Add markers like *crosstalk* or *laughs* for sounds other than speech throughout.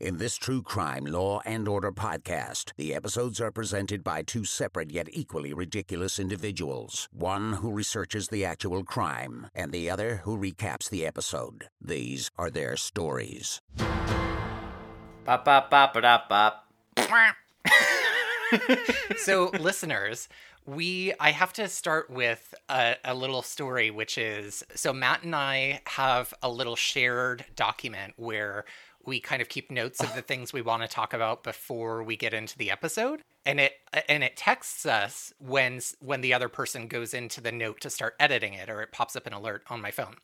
In this true crime, law, and order podcast, the episodes are presented by two separate yet equally ridiculous individuals. One who researches the actual crime, and the other who recaps the episode. These are their stories. Bop, bop, bop, bop, bop. so listeners we i have to start with a, a, little story which is so matt and i have a little shared document where we kind of keep notes of the *laughs* things we want to talk about before we get into the episode and it and it texts us when when the other person goes into the note to start editing it or it pops up an alert on my phone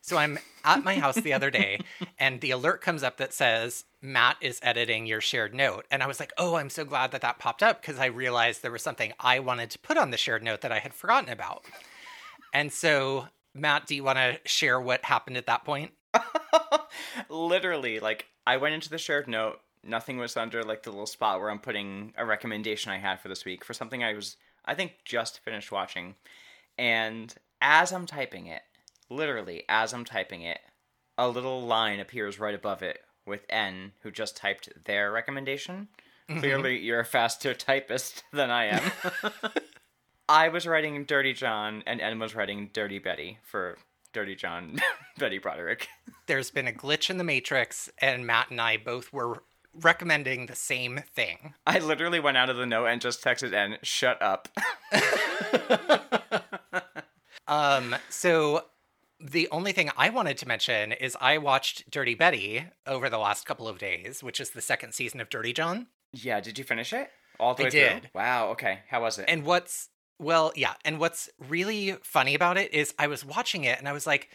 so I'm at my house the other day *laughs* and the alert comes up that says Matt is editing your shared note. And I was like, oh, I'm so glad that that popped up because I realized there was something I wanted to put on the shared note that I had forgotten about. And so, Matt, do you want to share what happened at that point? *laughs* Literally, like I went into the shared note. Nothing was under like the little spot where I'm putting a recommendation I had for this week for something I was, I think, just finished watching. And as I'm typing it, literally, as I'm typing it, a little line appears right above it with N, who just typed their recommendation. Mm-hmm. Clearly, you're a faster typist *laughs* than I am. *laughs* I was writing Dirty John, and N was writing Dirty Betty for Dirty John, *laughs* Betty Broderick. There's been a glitch in the Matrix, and Matt and I both were recommending the same thing. I literally went out of the note and just texted and shut up. *laughs* um, so the only thing I wanted to mention is I watched Dirty Betty over the last couple of days, which is the second season of Dirty John. Yeah, did you finish it? All the I way did. through? Wow, okay. How was it? And what's well, yeah, and what's really funny about it is I was watching it and I was like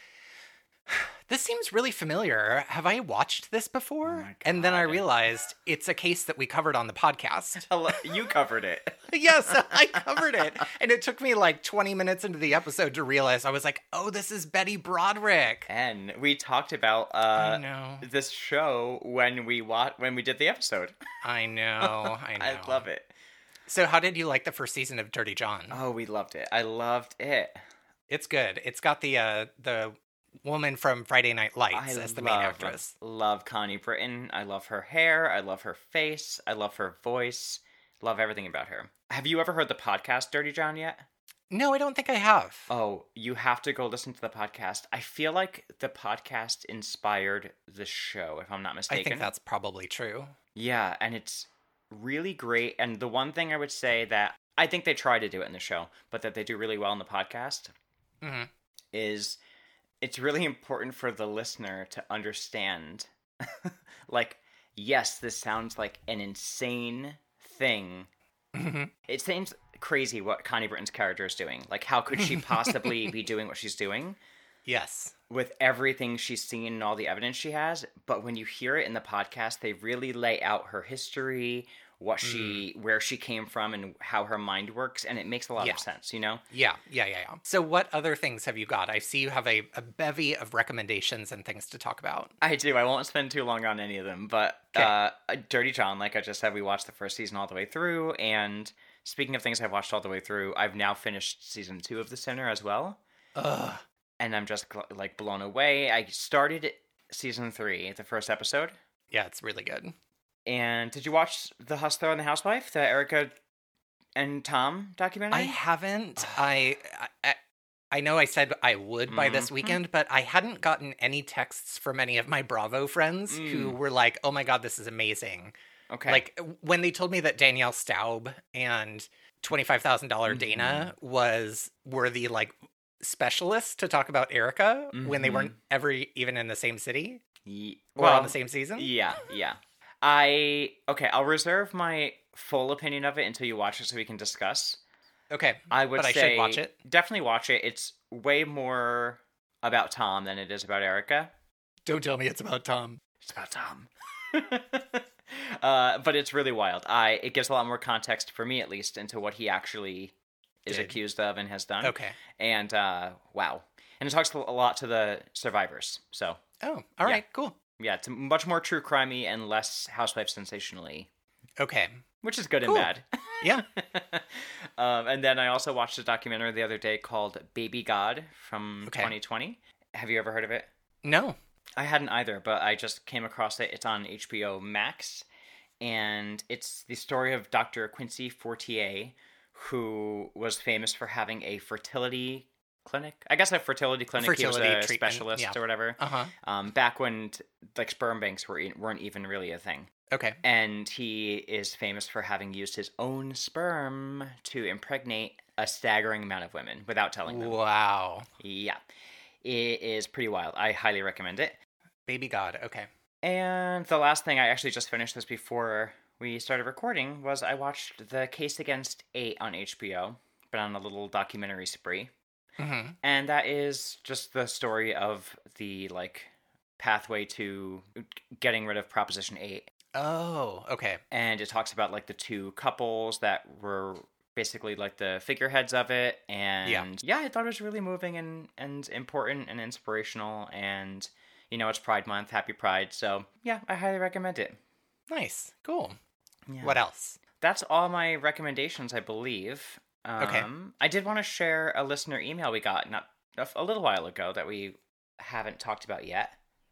*sighs* this seems really familiar. Have I watched this before? Oh and then I realized it's a case that we covered on the podcast. *laughs* Hello, you covered it. *laughs* yes, I *laughs* covered it. And it took me like 20 minutes into the episode to realize I was like, oh, this is Betty Broderick. And we talked about uh, this show when we wa- when we did the episode. I know. I know. I love it. So, how did you like the first season of Dirty John? Oh, we loved it. I loved it. It's good. It's got the uh the woman from Friday Night Lights I as the love, main actress. Love Connie Britton. I love her hair. I love her face. I love her voice. Love everything about her. Have you ever heard the podcast Dirty John yet? No, I don't think I have. Oh, you have to go listen to the podcast. I feel like the podcast inspired the show, if I'm not mistaken. I think that's probably true. Yeah, and it's really great. And the one thing I would say that I think they try to do it in the show, but that they do really well in the podcast hmm is it's really important for the listener to understand *laughs* like yes this sounds like an insane thing Mhm. it seems crazy what connie britton's character is doing like how could she possibly be *laughs* doing what she's doing Yes. with everything she's seen and all the evidence she has but when you hear it in the podcast they really lay out her history what she where she came from and how her mind works and it makes a lot Yeah. of sense you know Yeah, yeah, yeah, yeah. So, what other things have you got? I see you have a, a bevy of recommendations and things to talk about. I do. I won't spend too long on any of them, but 'Kay. uh, Dirty John, like I just said, we watched the first season all the way through. And speaking of things I've watched all the way through, I've now finished season two of The Sinner as well, Ugh. and I'm just like blown away. I started season three, the first episode. Yeah, it's really good. And did you watch The Hustler and the Housewife, the Erika and Tom documentary? I haven't. I, I I know I said I would by this Mhm. weekend, but I hadn't gotten any texts from any of my Bravo friends who were like, "Oh my god, this is amazing!" okay. Like when they told me that Danielle Staub and twenty five thousand dollar Mm-hmm. Dana was were the like specialists to talk about Erika when they Mhm. weren't ever even in the same city Ye- or on the same season. Yeah, yeah. I okay. I'll reserve my full opinion of it until you watch it, so we can discuss. Okay, I would but I should watch it. Definitely watch it. It's way more about Tom than it is about Erika. Don't tell me it's about Tom. It's about Tom. *laughs* uh, but it's really wild. I it gives a lot more context for me, at least, into what he actually is Did. accused of and has done. Okay. And uh, wow, and it talks a lot to the survivors. So Oh, all right, Yeah. cool. Yeah, it's much more true crimey and less housewife sensationally, Okay. which is good Cool. and bad. *laughs* Yeah. *laughs* um, and then I also watched a documentary the other day called Baby God from Okay. 2020. Have you ever heard of it? No. I hadn't either, but I just came across it. It's on HBO Max, and it's the story of Dr. Quincy Fortier, who was famous for having a fertility clinic. I guess a fertility clinic. Fertility he was a treatment, specialist yeah. or whatever. Uh huh. Um, back when t- like sperm banks were weren't even really a thing. Okay. And he is famous for having used his own sperm to impregnate a staggering amount of women without telling them. Wow. Yeah. It is pretty wild. I highly recommend it. Baby God. Okay. And the last thing I actually just finished this before we started recording was I watched The Case Against Eight on HBO, been on a little documentary spree. Hmm And that is just the story of the like pathway to getting rid of Proposition 8 Oh. Okay. and it talks about like the two couples that were basically like the figureheads of it and yeah, i thought it was really moving and and important and inspirational and you know it's pride month happy pride so yeah i highly recommend it Nice. Cool. yeah. What else? that's all my recommendations i believe um, Okay. i did want to share a listener email we got not a, little while ago that we haven't talked about yet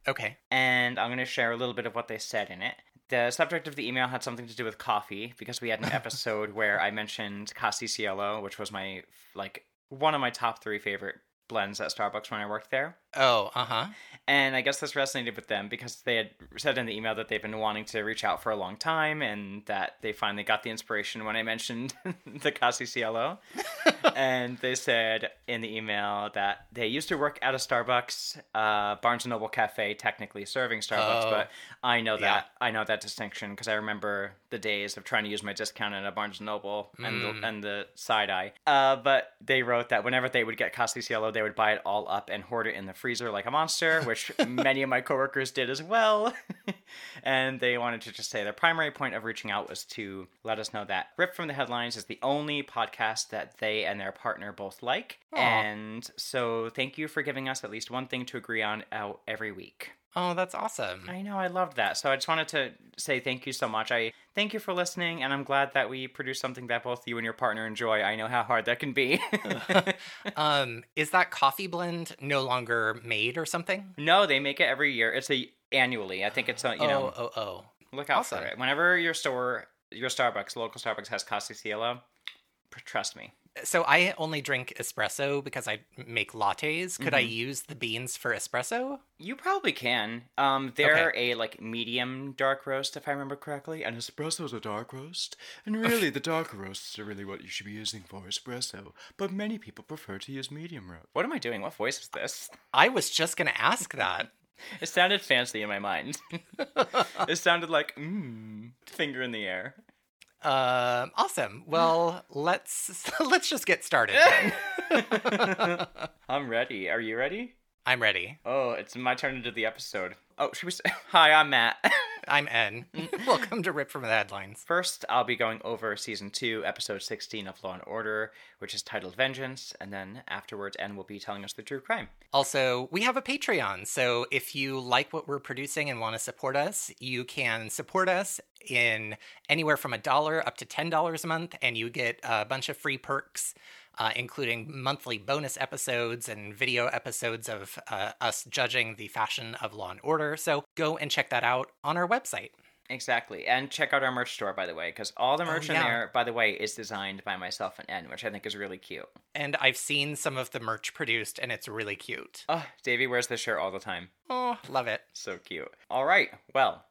Okay. and I'm going to share a little bit of what they said in it. The subject of the email had something to do with coffee because we had an *laughs* episode where I mentioned Casi Cielo, which was my like one of my top three favorite blends at Starbucks when I worked there. Oh. Uh huh. And I guess this resonated with them because they had said in the email that they've been wanting to reach out for a long time and that they finally got the inspiration when I mentioned *laughs* the Casi Cielo. *laughs* and they said in the email that they used to work at a Starbucks, uh, Barnes & Noble Cafe, technically serving Starbucks, Oh. but I know that Yeah. I know that distinction because I remember the days of trying to use my discount at a Barnes & Noble and, Mm. the, and the side eye. Uh, but they wrote that whenever they would get Casi Cielo, they would buy it all up and hoard it in the freezer like a monster, which many of my coworkers did as well. *laughs* and they wanted to just say their primary point of reaching out was to let us know that Rip from the Headlines is the only podcast that they and their partner both like. Aw. And so thank you for giving us at least one thing to agree on out every week. Oh, that's awesome. I know, I loved that. So I just wanted to say thank you so much. I thank you for listening, and I'm glad that we produced something that both you and your partner enjoy. I know how hard that can be. *laughs* *laughs* um, is that coffee blend no longer made or something? no, they make it every year. It's a annually. I think it's a you know oh, oh, oh. look out awesome. for it. Whenever your store, your Starbucks, local Starbucks has Casi Cielo, trust me. So I only drink espresso because I make lattes. Could I Mhm. use the beans for espresso? You probably can. Um, they're a like medium dark roast, if I remember correctly. And espresso is a dark roast, and really the dark roasts are really what you should be using for espresso. But many people prefer to use medium roast. What am I doing? What voice is this? I was just gonna ask that. *laughs* It sounded fancy in my mind. *laughs* it sounded like mmm, finger in the air. Um, awesome. *laughs* Well, let's *laughs* let's just get started. *laughs* I'm ready. Are you ready? I'm ready. Oh, it's my turn to do the episode. Oh, should we say? *laughs* Hi, I'm Matt. *laughs* I'm N. Mm. *laughs* Welcome to Rip from the Headlines. First, I'll be going over season two, episode 16 of Law and Order, which is titled Vengeance, and then afterwards, N will be telling us the true crime. Also, we have a Patreon, so if you like what we're producing and want to support us, you can support us in anywhere from a dollar up to $10 a month, and you get a bunch of free perks, uh, including monthly bonus episodes and video episodes of uh, us judging the fashion of Law and Order. So go and check that out on our website. Exactly. And check out our merch store, by the way, because all the merch in Oh, yeah. there, by the way, is designed by myself and N, which I think is really cute. And I've seen some of the merch produced, and it's really cute. Oh, Davey wears this shirt all the time. Oh, love it. So cute. All right. Well,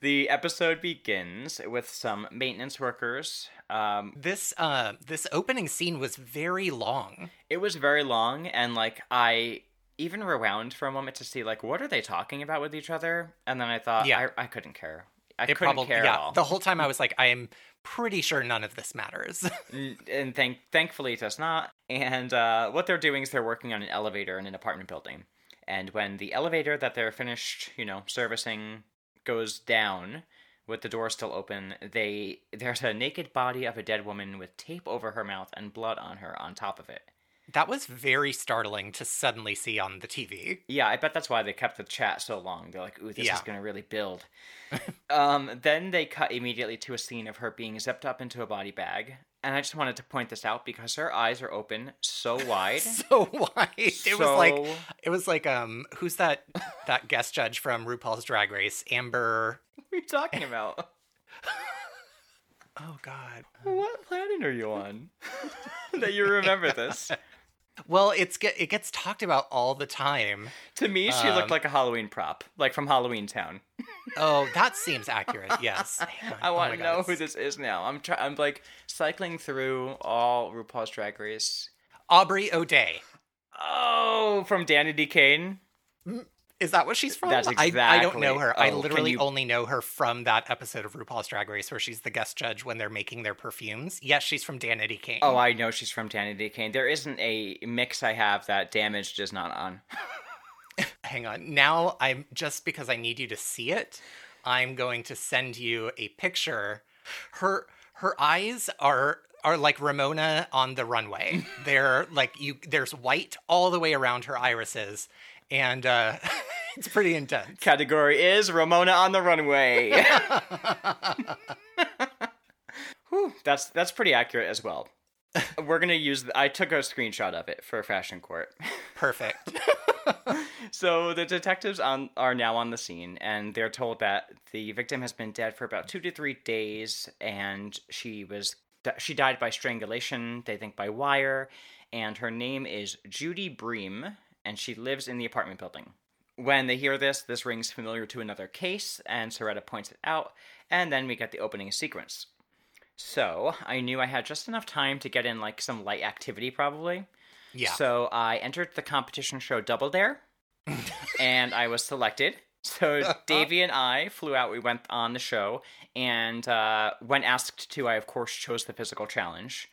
the episode begins with some maintenance workers. Um, This uh, this opening scene was very long. it was very long, and like I even rewound for a moment to see like what are they talking about with each other, and then I thought Yeah. I, I couldn't care. I it couldn't probably care yeah. at all. The whole time I was like, I am pretty sure none of this matters. *laughs* And thank thankfully it does not. And uh, what they're doing is they're working on an elevator in an apartment building. And when the elevator that they're finished, you know, servicing goes down with the door still open, they there's a naked body of a dead woman with tape over her mouth and blood on her on top of it. That was very startling to suddenly see on the TV. Yeah, I bet that's why they kept the chat so long. They're like, "Ooh, this Yeah. is going to really build." *laughs* um, then they cut immediately to a scene of her being zipped up into a body bag, and I just wanted to point this out because her eyes are open so *laughs* wide. so wide. It was like it was like um who's that that guest judge from RuPaul's Drag Race? Amber What are you talking about? *laughs* Oh god. what planet are you on? that you remember this? Well, it's get it gets talked about all the time. To me, she Um, looked like a Halloween prop, like from Halloween Town. *laughs* Oh, that seems accurate. Yes. *laughs* I Oh want my to know who this is now. I'm try- I'm like cycling through all RuPaul's Drag Race. Aubrey O'Day. Oh, from Danity Kane. Is that what she's from? That's I, I don't know her. I oh, can literally you- only know her from that episode of RuPaul's Drag Race where she's the guest judge when they're making their perfumes. Yes, she's from Danity Kane. Oh, I know she's from Danity Kane. There isn't a mix I have that Damaged is not on. *laughs* Hang on. Now I'm just because I need you to see it, I'm going to send you a picture. Her her eyes are are like Ramona on the runway. *laughs* They're like you there's white all the way around her irises and uh *laughs* it's pretty intense. Category is Ramona on the runway. *laughs* Whew, that's that's pretty accurate as well. *laughs* We're gonna use. I took a screenshot of it for Fashion Court. Perfect. So the detectives on are now on the scene, and they're told that the victim has been dead for about two to three days, and she was she died by strangulation. They think by wire, and her name is Judy Bream, and she lives in the apartment building. When they hear this, this rings familiar to another case, and Cerreta points it out, and then we get the opening sequence. So I knew I had just enough time to get in like some light activity, probably. Yeah. So I entered the competition show Double Dare, *laughs* and I was selected. So *laughs* Davy and I flew out. We went on the show, and uh, when asked to, I of course chose the physical challenge.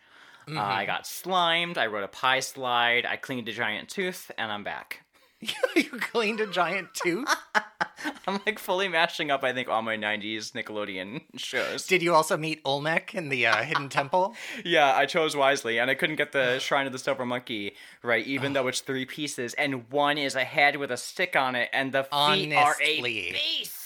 Uh, I got slimed. I rode a pie slide. I cleaned a giant tooth, and I'm back. *laughs* you cleaned a giant tooth? *laughs* I'm like fully mashing up. I think all my '90s Nickelodeon *laughs* shows. Did you also meet Olmec in the uh, hidden temple? Yeah, I chose wisely, and I couldn't get the *sighs* Shrine of the Silver Monkey right, even though it's three pieces, and one is a head with a stick on it, and the feet are a Honestly. face.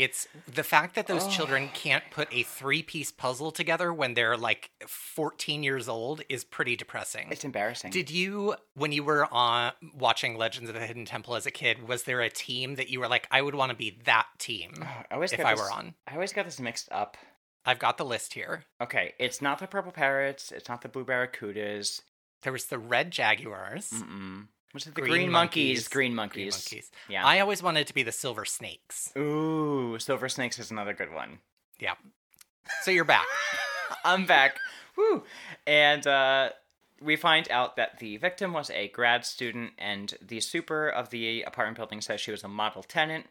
It's the fact that those children can't put a three piece puzzle together when they're like 14 years old is pretty depressing. It's embarrassing. Did you, when you were on watching Legends of the Hidden Temple as a kid, was there a team that you were like, I would want to be that team I always if I this- were on? I always got this mixed up. I've got the list here. Okay, it's not the purple parrots. It's not the blue barracudas. There was the red jaguars, Mm-mm. Was it the Green green, monkeys? monkeys. Green green monkeys. monkeys. Yeah. I always wanted to be the silver snakes. Ooh, silver snakes is another good one. Yeah. So you're back. *laughs* I'm back. Woo! And uh, we find out that the victim was a grad student, and the super of the apartment building says she was a model tenant.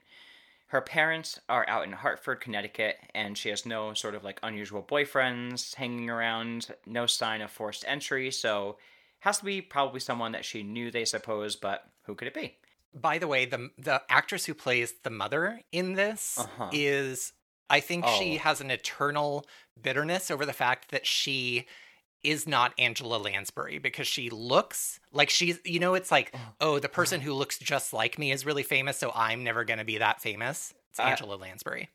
Her parents are out in Hartford, Connecticut, and she has no sort of like unusual boyfriends hanging around, no sign of forced entry, so has to be probably someone that she knew, they suppose, but who could it be? By the way, the the actress who plays the mother in this Uh-huh. is I think she Oh. has an eternal bitterness over the fact that she is not Angela Lansbury because she looks like she's you know it's like oh the person who looks just like me is really famous so I'm never going to be that famous. It's Uh, Angela Lansbury.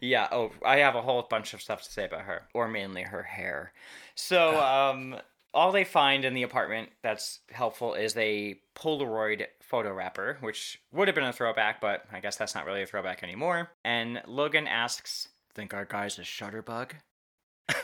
Yeah, oh, I have a whole bunch of stuff to say about her, or mainly her hair. So, um, all they find in the apartment that's helpful is a Polaroid photo wrapper, which would have been a throwback, but I guess that's not really a throwback anymore. And Logan asks, Think our guy's a shutterbug? *laughs*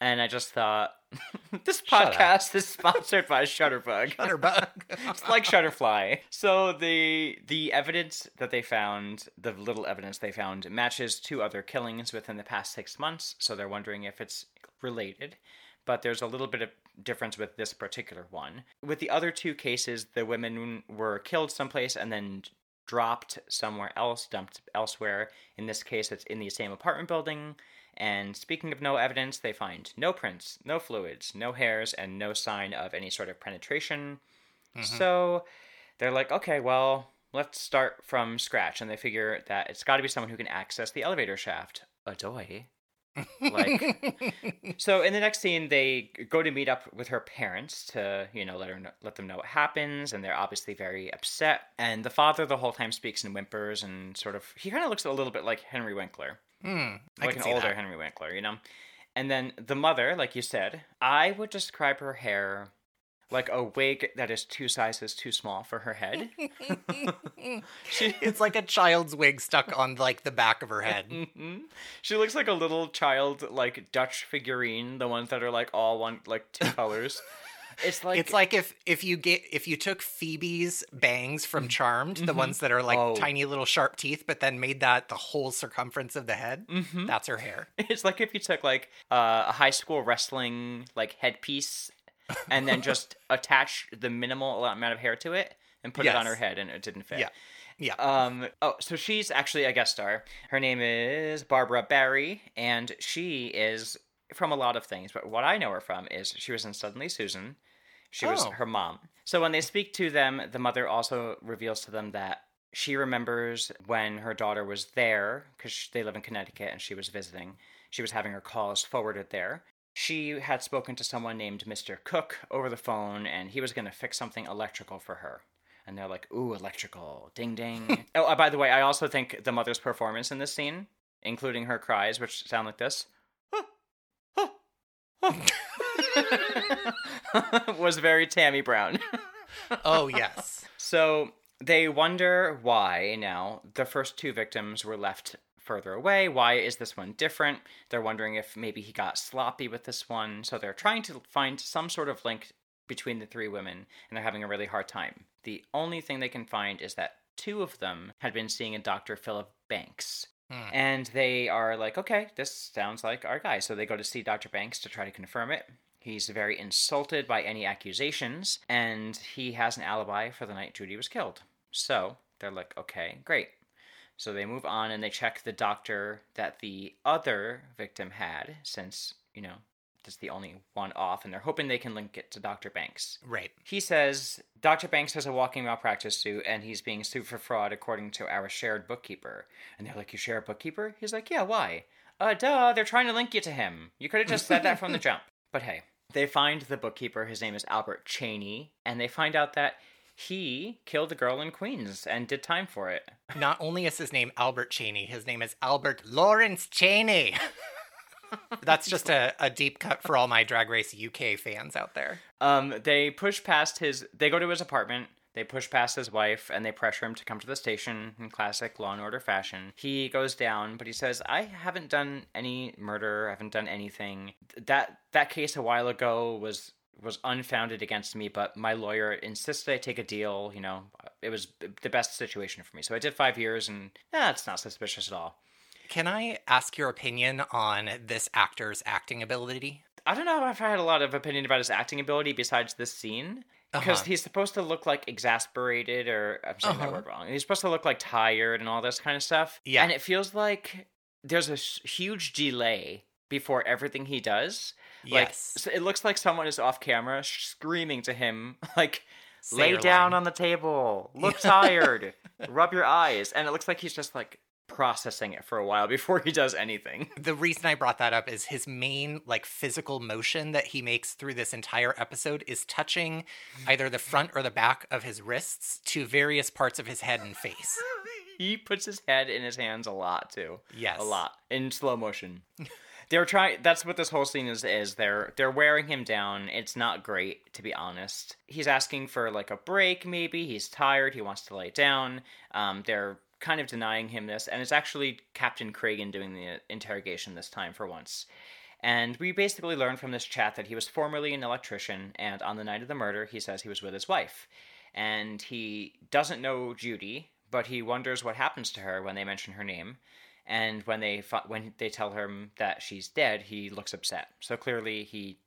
and I just thought, *laughs* this podcast is sponsored by Shutterbug. *laughs* Shutterbug. it's like Shutterfly. So the the evidence that they found, the little evidence they found, matches two other killings within the past six months. So they're wondering if it's related. But there's a little bit of difference with this particular one. With the other two cases, the women were killed someplace and then dropped somewhere else, dumped elsewhere. In this case, it's in the same apartment building. And speaking of no evidence, they find no prints, no fluids, no hairs, and no sign of any sort of penetration. Mm-hmm. So they're like, okay, well, let's start from scratch. And they figure that it's got to be someone who can access the elevator shaft. Adoy. Like *laughs* so in the next scene they go to meet up with her parents to you know let her know, let them know what happens and they're obviously very upset. And the father the whole time speaks in whimpers and sort of he kind of looks a little bit like henry winkler. Hmm, I like can an see older that. henry winkler you know? And then the mother, like you said, I would describe her hair like a wig that is two sizes too small for her head. *laughs* she, It's like a child's wig stuck on like the back of her head. Mhm. she looks like a little child, like Dutch figurine, the ones that are like all one, like two colors. It's like it's like if if you get if you took Phoebe's bangs from Charmed, the ones that are like Oh. tiny little sharp teeth, but then made that the whole circumference of the head. Mhm. That's her hair. *laughs* It's like if you took like uh, a high school wrestling like headpiece and then just *laughs* attach the minimal amount of hair to it and put it on her head and it didn't fit. Yeah. Yeah. Um. Oh, so she's actually a guest star. Her name is Barbara Barrie, and she is from a lot of things. But what I know her from is she was in Suddenly Susan. She was Oh. her mom. So when they speak to them, the mother also reveals to them that she remembers when her daughter was there because they live in Connecticut and she was visiting. She was having her calls forwarded there. She had spoken to someone named Mr. Cook over the phone, and he was going to fix something electrical for her and they're like, "Ooh, electrical, ding ding." *laughs* oh, uh, by the way, I also think the mother's performance in this scene, including her cries, which sound like this, *laughs* was very Tammie Brown. *laughs* oh yes. so they wonder why now the first two victims were left further away. Why is this one different? They're wondering if maybe he got sloppy with this one. So they're trying to find some sort of link between the three women, and they're having a really hard time. The only thing they can find is that two of them had been seeing a Dr. Philip Banks. Hmm. And they are like, okay, this sounds like our guy. So they go to see Dr. Banks to try to confirm it. He's very insulted by any accusations, and he has an alibi for the night Judy was killed. So they're like, okay, great. So they move on and they check the doctor that the other victim had, since, you know, that's the only one off, and they're hoping they can link it to Dr. Banks. Right. He says Dr. Banks has a walking malpractice suit and he's being sued for fraud according to our shared bookkeeper. And they're like, You share a bookkeeper? He's like, Yeah, why? Uh, duh, they're trying to link you to him. You could have just said that from the *laughs* jump. But hey, they find the bookkeeper. His name is Albert Cheney. And they find out that he killed a girl in Queens and did time for it. *laughs* Not only is his name Albert Cheney, his name is Albert Lawrence Cheney. *laughs* That's just a, a deep cut for all my Drag Race UK fans out there. Um, they push past his. They go to his apartment. They push past his wife and they pressure him to come to the station in classic Law and Order fashion. He goes down, but he says, "I haven't done any murder. I haven't done anything. That that case a while ago was was unfounded against me, but my lawyer insisted I take a deal. You know, it was the best situation for me. So I did five years, and it's not suspicious at all. Can I ask your opinion on this actor's acting ability? I don't know if I had a lot of opinion about his acting ability besides this scene. Because Uh-huh. he's supposed to look like exasperated, or I'm saying that Uh-huh. word wrong. He's supposed to look like tired and all this kind of stuff. Yeah. And it feels like there's a huge delay before everything he does. Like, Yes. so it looks like someone is off camera screaming to him, *laughs* like, lay down line. on the table, look *laughs* tired, rub your eyes. And it looks like he's just like processing it for a while *laughs* before he does anything. The reason I brought that up is his main like physical motion that he makes through this entire episode is touching either the front or the back of his wrists to various parts of his head and face. he puts his head in his hands a lot too. Yes. a lot in slow motion. They're trying. That's what this whole scene is. Is they're they're wearing him down. It's not great to be honest. He's asking for like a break. Maybe he's tired. He wants to lay down. Um, they're kind of denying him this, and it's actually Captain Cragen doing the interrogation this time for once. And we basically learn from this chat that he was formerly an electrician, and on the night of the murder, he says he was with his wife. And he doesn't know Judy, but he wonders what happens to her when they mention her name. And when they when they tell him that she's dead, he looks upset. So clearly, he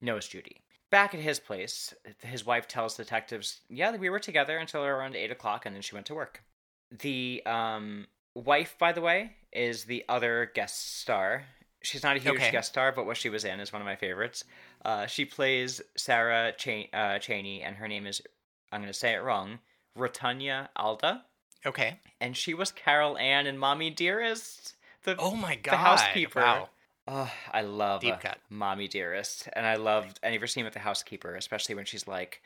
knows Judy. Back at his place, his wife tells detectives, "Yeah, we were together until around eight o'clock, and then she went to work." The um, wife, by the way, is the other guest star. She's not a huge Okay. guest star, but what she was in is one of my favorites. Uh, she plays Sarah Ch- uh, Cheney, and her name is I'm going to say it wrong, Rutanya Alda, Okay. and she was Carol Ann in Mommie Dearest. The Oh my god. the housekeeper. Wow. Oh, I love Deep cut. Mommie Dearest, and I loved any of her scene with the housekeeper, especially when she's like,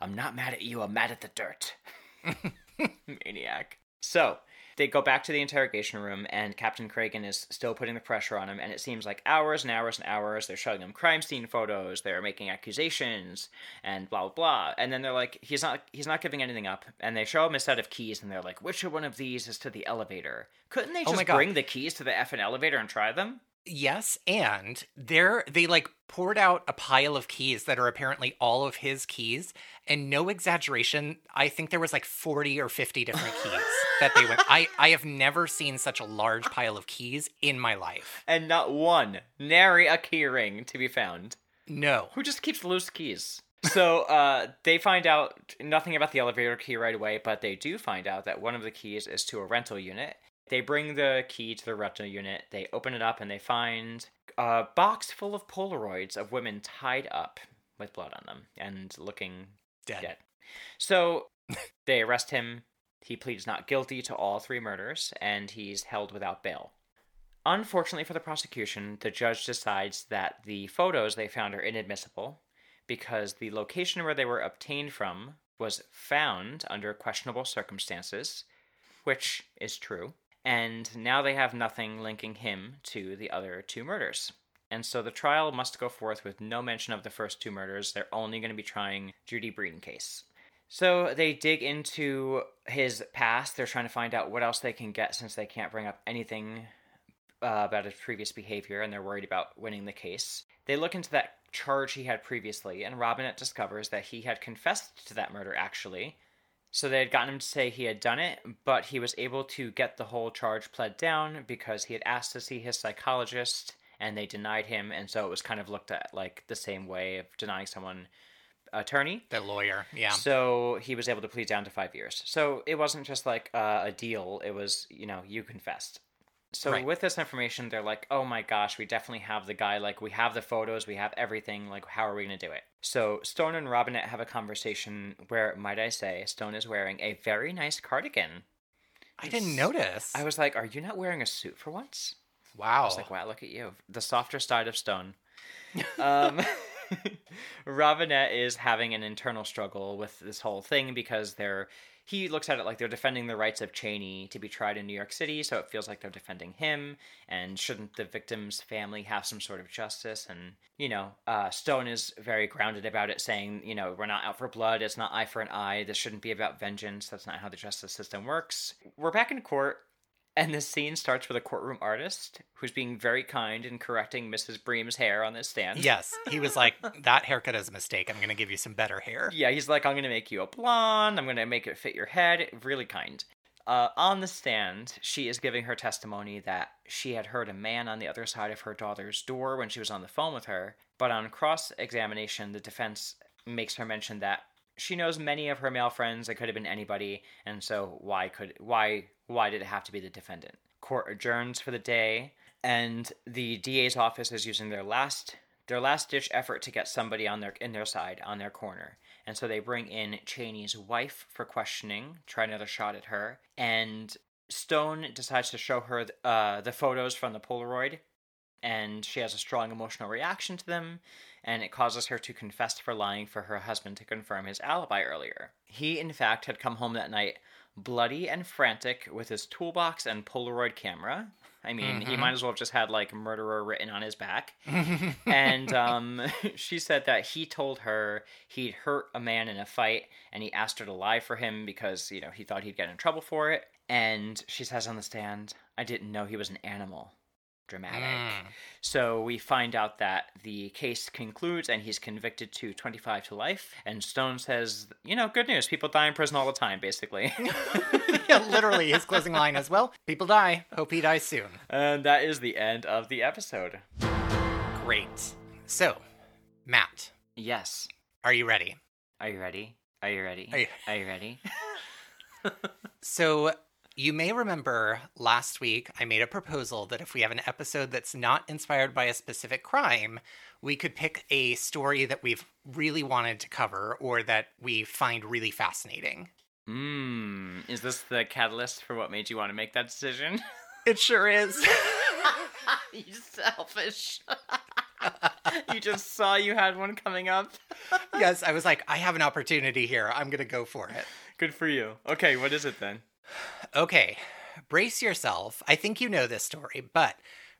"I'm not mad at you, I'm mad at the dirt." *laughs* Maniac. So they go back to the interrogation room, and Captain Cragen is still putting the pressure on him. And it seems like hours and hours and hours. They're showing him crime scene photos. They're making accusations and blah blah blah. And then they're like, he's not he's not giving anything up. And they show him a set of keys, and they're like, which one of these is to the elevator? Couldn't they Oh just God. bring the keys to the effing elevator and try them? Yes, and they're they like poured out a pile of keys that are apparently all of his keys, and no exaggeration, I think there was like 40 or 50 different keys that they went. *laughs* I I have never seen such a large pile of keys in my life. And not one nary a key ring to be found. No. Who just keeps loose keys? So uh, they find out nothing about the elevator key right away, but they do find out that one of the keys is to a rental unit. They bring the key to the rental unit, they open it up, and they find a box full of Polaroids of women tied up with blood on them and looking Dead. dead. So *laughs* they arrest him. He pleads not guilty to all three murders, and he's held without bail. Unfortunately for the prosecution, the judge decides that the photos they found are inadmissible because the location where they were obtained from was found under questionable circumstances, which is true. And now they have nothing linking him to the other two murders. And so the trial must go forth with no mention of the first two murders. They're only going to be trying Judy Breen case. So they dig into his past. They're trying to find out what else they can get since they can't bring up anything uh, about his previous behavior and they're worried about winning the case. They look into that charge he had previously, and Robinette discovers that he had confessed to that murder actually. So they had gotten him to say he had done it, but he was able to get the whole charge pled down because he had asked to see his psychologist and they denied him, and so it was kind of looked at like the same way of denying someone attorney. The lawyer. Yeah. So he was able to plead down to five years. So it wasn't just like uh, a deal. It was, you know, you confessed. So Right. with this information, they're like, oh my gosh, we definitely have the guy. Like, we have the photos, we have everything. Like, how are we going to do it? So Stone and Robinette have a conversation where, might I say, Stone is wearing a very nice cardigan. I didn't notice. I was like, are you not wearing a suit for once? wow. I was like, wow, look at you. The softer side of Stone. *laughs* um, *laughs* Robinette is having an internal struggle with this whole thing because they're. He looks at it like they're defending the rights of Cheney to be tried in New York City, so it feels like they're defending him. And shouldn't the victim's family have some sort of justice? And, you know, uh, Stone is very grounded about it, saying, you know, we're not out for blood. It's not eye for an eye. This shouldn't be about vengeance. That's not how the justice system works. We're back in court. And this scene starts with a courtroom artist who's being very kind and correcting Mrs. Bream's hair on this stand. yes. He was like, *laughs* that haircut is a mistake. I'm going to give you some better hair. Yeah, he's like, I'm going to make you a blonde. I'm going to make it fit your head. Really kind. Uh, on the stand, she is giving her testimony that she had heard a man on the other side of her daughter's door when she was on the phone with her. But on cross examination, the defense makes her mention that she knows many of her male friends. It could have been anybody, and so why could why why did it have to be the defendant? Court adjourns for the day, and the DA's office is using their last their last ditch effort to get somebody on their in their side on their corner. And so they bring in Cheney's wife for questioning, try another shot at her, and Stone decides to show her uh, the photos from the Polaroid, and she has a strong emotional reaction to them, and it causes her to confess for lying for her husband to confirm his alibi earlier. He, in fact, had come home that night bloody and frantic with his toolbox and Polaroid camera. I mean, he might as well have just had like murderer written on his back. *laughs* and um, *laughs* she said that he told her he'd hurt a man in a fight and he asked her to lie for him because, you know, he thought he'd get in trouble for it. And she says on the stand, I didn't know he was an animal. Dramatic. Mm. So we find out that the case concludes and he's convicted to 25 to life. And Stone says, you know, good news. People die in prison all the time, basically. *laughs* *laughs* yeah, literally, his closing line as well. People die. Hope he dies soon. and that is the end of the episode. Great. So, Matt, Yes. are you ready? Are you ready? Are you ready? Are you- Are you ready? *laughs* So, you may remember last week I made a proposal that if we have an episode that's not inspired by a specific crime, we could pick a story that we've really wanted to cover or that we find really fascinating. Mmm. Is this the catalyst for what made you want to make that decision? *laughs* It sure is. *laughs* you selfish. *laughs* you just saw you had one coming up. yes, I was like, I have an opportunity here. I'm going to go for it. Good for you. Okay, what is it then? Okay, brace yourself. I think you know this story, but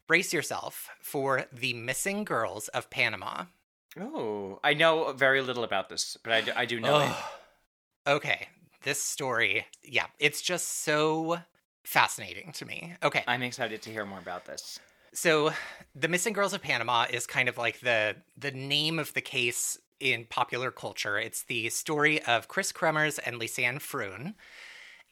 brace yourself for the missing girls of Panama. Oh, I know very little about this, but I do, I do know it. Okay, this story, yeah, it's just so fascinating to me. Okay. I'm excited to hear more about this. So, the missing girls of Panama is kind of like the the name of the case in popular culture. It's the story of Kris Kremers and Lisanne Froon.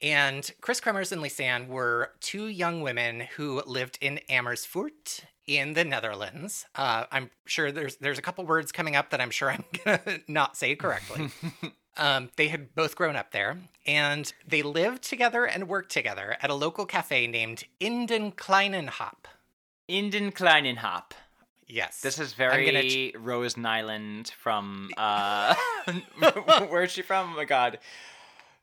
And Kris Kremers and Lisanne were two young women who lived in Amersfoort in the Netherlands. Uh, I'm sure there's there's a couple words coming up that I'm sure I'm *laughs* gonna not say correctly. *laughs* um, they had both grown up there, and they lived together and worked together at a local cafe named Inden Kleinenhop. Inden Kleinenhop. Yes, This is very gonna ch- Rose Nyland from uh *laughs* where's she from? Oh my god.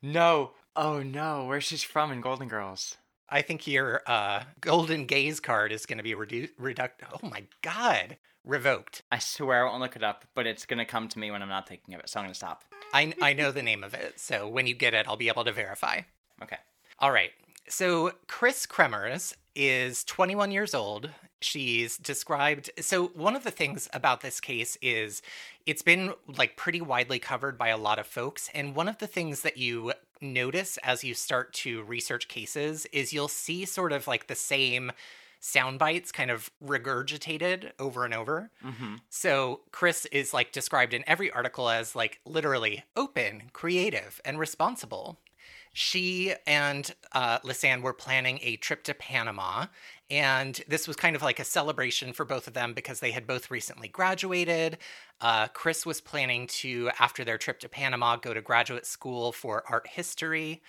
No. Oh no, where's she from in Golden Girls? I think your uh, golden gaze card is going to be redu- reduct. Oh my god, revoked. I swear I won't look it up, but it's gonna come to me when I'm not thinking of it, so I'm gonna stop. I I know the name of it, so when you get it, I'll be able to verify. Okay. All right. So Kris Kremers is 21 years old. She's described. So one of the things about this case is it's been like pretty widely covered by a lot of folks. And one of the things that you notice as you start to research cases is you'll see sort of like the same sound bites kind of regurgitated over and over. Mm-hmm. So Kris is like described in every article as like literally open, creative, and responsible. She and uh, Lisanne were planning a trip to Panama, and this was kind of like a celebration for both of them because they had both recently graduated. Uh, Kris was planning to, after their trip to Panama, go to graduate school for art history.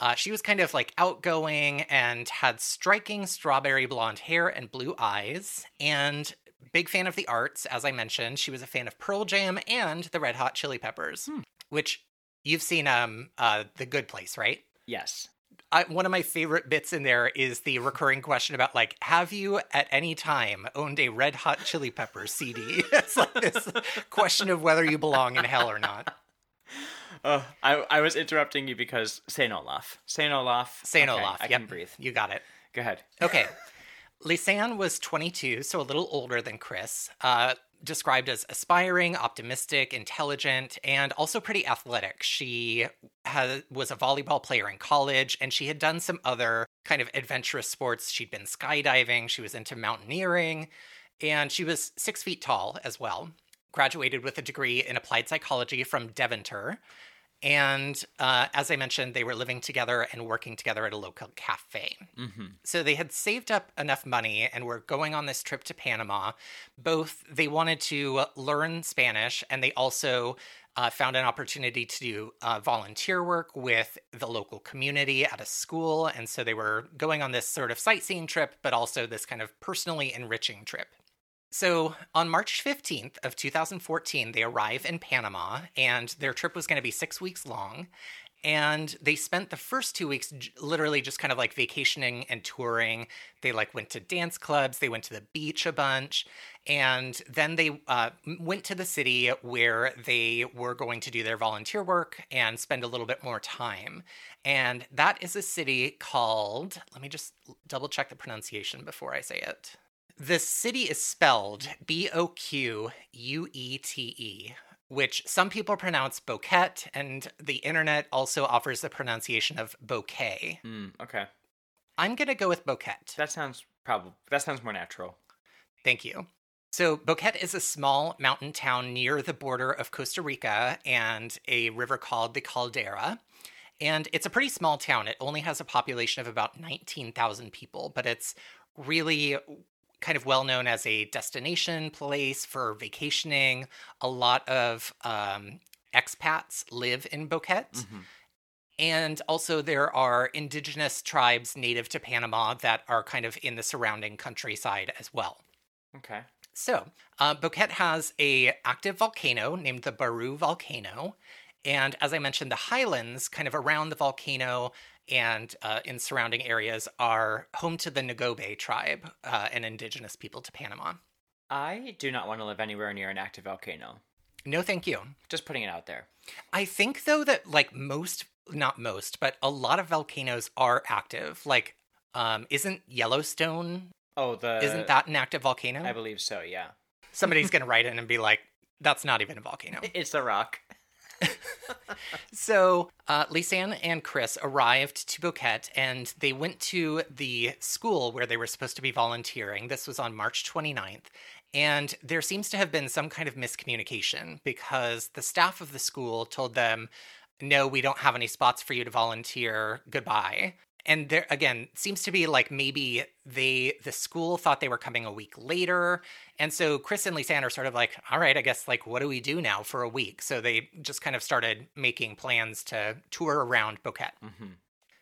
Uh, she was kind of like outgoing and had striking strawberry blonde hair and blue eyes, and big fan of the arts. As I mentioned, she was a fan of Pearl Jam and the Red Hot Chili Peppers, which you've seen um uh The Good Place, right? Yes. I, one of my favorite bits in there is the recurring question about like, have you at any time owned a Red Hot Chili Peppers CD? *laughs* it's like this question of whether you belong in hell or not. Uh, I I was interrupting you because Saint Olaf. Saint Olaf. Saint Okay, Olaf. I yep, can breathe. You got it. Go ahead. Okay. Lisanne was 22, so a little older than Kris. Uh, described as aspiring, optimistic, intelligent, and also pretty athletic. She has, was a volleyball player in college, and she had done some other kind of adventurous sports. She'd been skydiving, she was into mountaineering, and she was six feet tall as well. Graduated with a degree in applied psychology from Deventer. And uh, as I mentioned, they were living together and working together at a local cafe. Mm-hmm. So they had saved up enough money and were going on this trip to Panama. Both they wanted to learn Spanish and they also uh, found an opportunity to do uh, volunteer work with the local community at a school. And so they were going on this sort of sightseeing trip, but also this kind of personally enriching trip. So on March 15th of 2014, they arrive in Panama, and their trip was going to be six weeks long. And they spent the first two weeks literally just kind of like vacationing and touring. They like went to dance clubs, they went to the beach a bunch, and then they uh, went to the city where they were going to do their volunteer work and spend a little bit more time. And that is a city called, let me just double check the pronunciation before I say it. The city is spelled B O Q U E T E, which some people pronounce Boquete, and the internet also offers the pronunciation of bouquet. Mm, okay. I'm going to go with Boquete. That sounds probably. That sounds more natural. Thank you. So, Boquete is a small mountain town near the border of Costa Rica and a river called the Caldera. And it's a pretty small town. It only has a population of about 19,000 people, but it's really kind of well known as a destination place for vacationing. A lot of um, expats live in Boquete. Mhm. And also, there are indigenous tribes native to Panama that are kind of in the surrounding countryside as well. Okay. So, uh, Boquete has a active volcano named the Baru volcano, and as I mentioned, the highlands kind of around the volcano and uh, in surrounding areas are home to the Nagobe tribe, uh, an indigenous people to Panama. I do not want to live anywhere near an active volcano. No, thank you. Just putting it out there. I think though that like most, not most, but a lot of volcanoes are active. Like Um, isn't Yellowstone? Oh, the Isn't that an active volcano? I believe so. Yeah, Somebody's *laughs* gonna write in and be like, "That's not even a volcano." it's a rock. *laughs* So, uh, Lisanne and Kris arrived to Boquete and they went to the school where they were supposed to be volunteering. This was on March 29th. And there seems to have been some kind of miscommunication because the staff of the school told them, no, we don't have any spots for you to volunteer. Goodbye. And there again seems to be like maybe they the school thought they were coming a week later. And so Kris and Lisanne are sort of like, all right, I guess like what do we do now for a week? So they just kind of started making plans to tour around Boquete. Mm-hmm.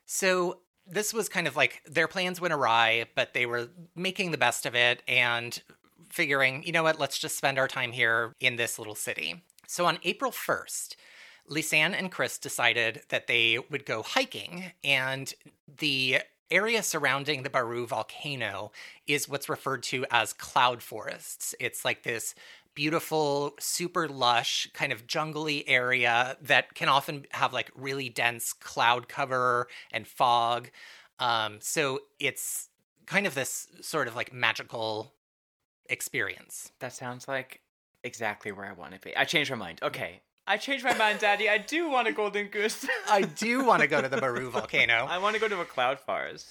So this was kind of like their plans went awry, but they were making the best of it and figuring, you know what, let's just spend our time here in this little city. So on April 1st, Lisanne and Kris decided that they would go hiking, and the area surrounding the Baru volcano is what's referred to as cloud forests. It's like this beautiful, super lush, kind of jungly area that can often have like really dense cloud cover and fog. Um, so it's kind of this sort of like magical experience. That sounds like exactly where I want to be. I changed my mind. Okay, I changed my mind, Daddy. I do want a golden goose. *laughs* I do want to go to the Baru *laughs* volcano. I want to go to a cloud forest.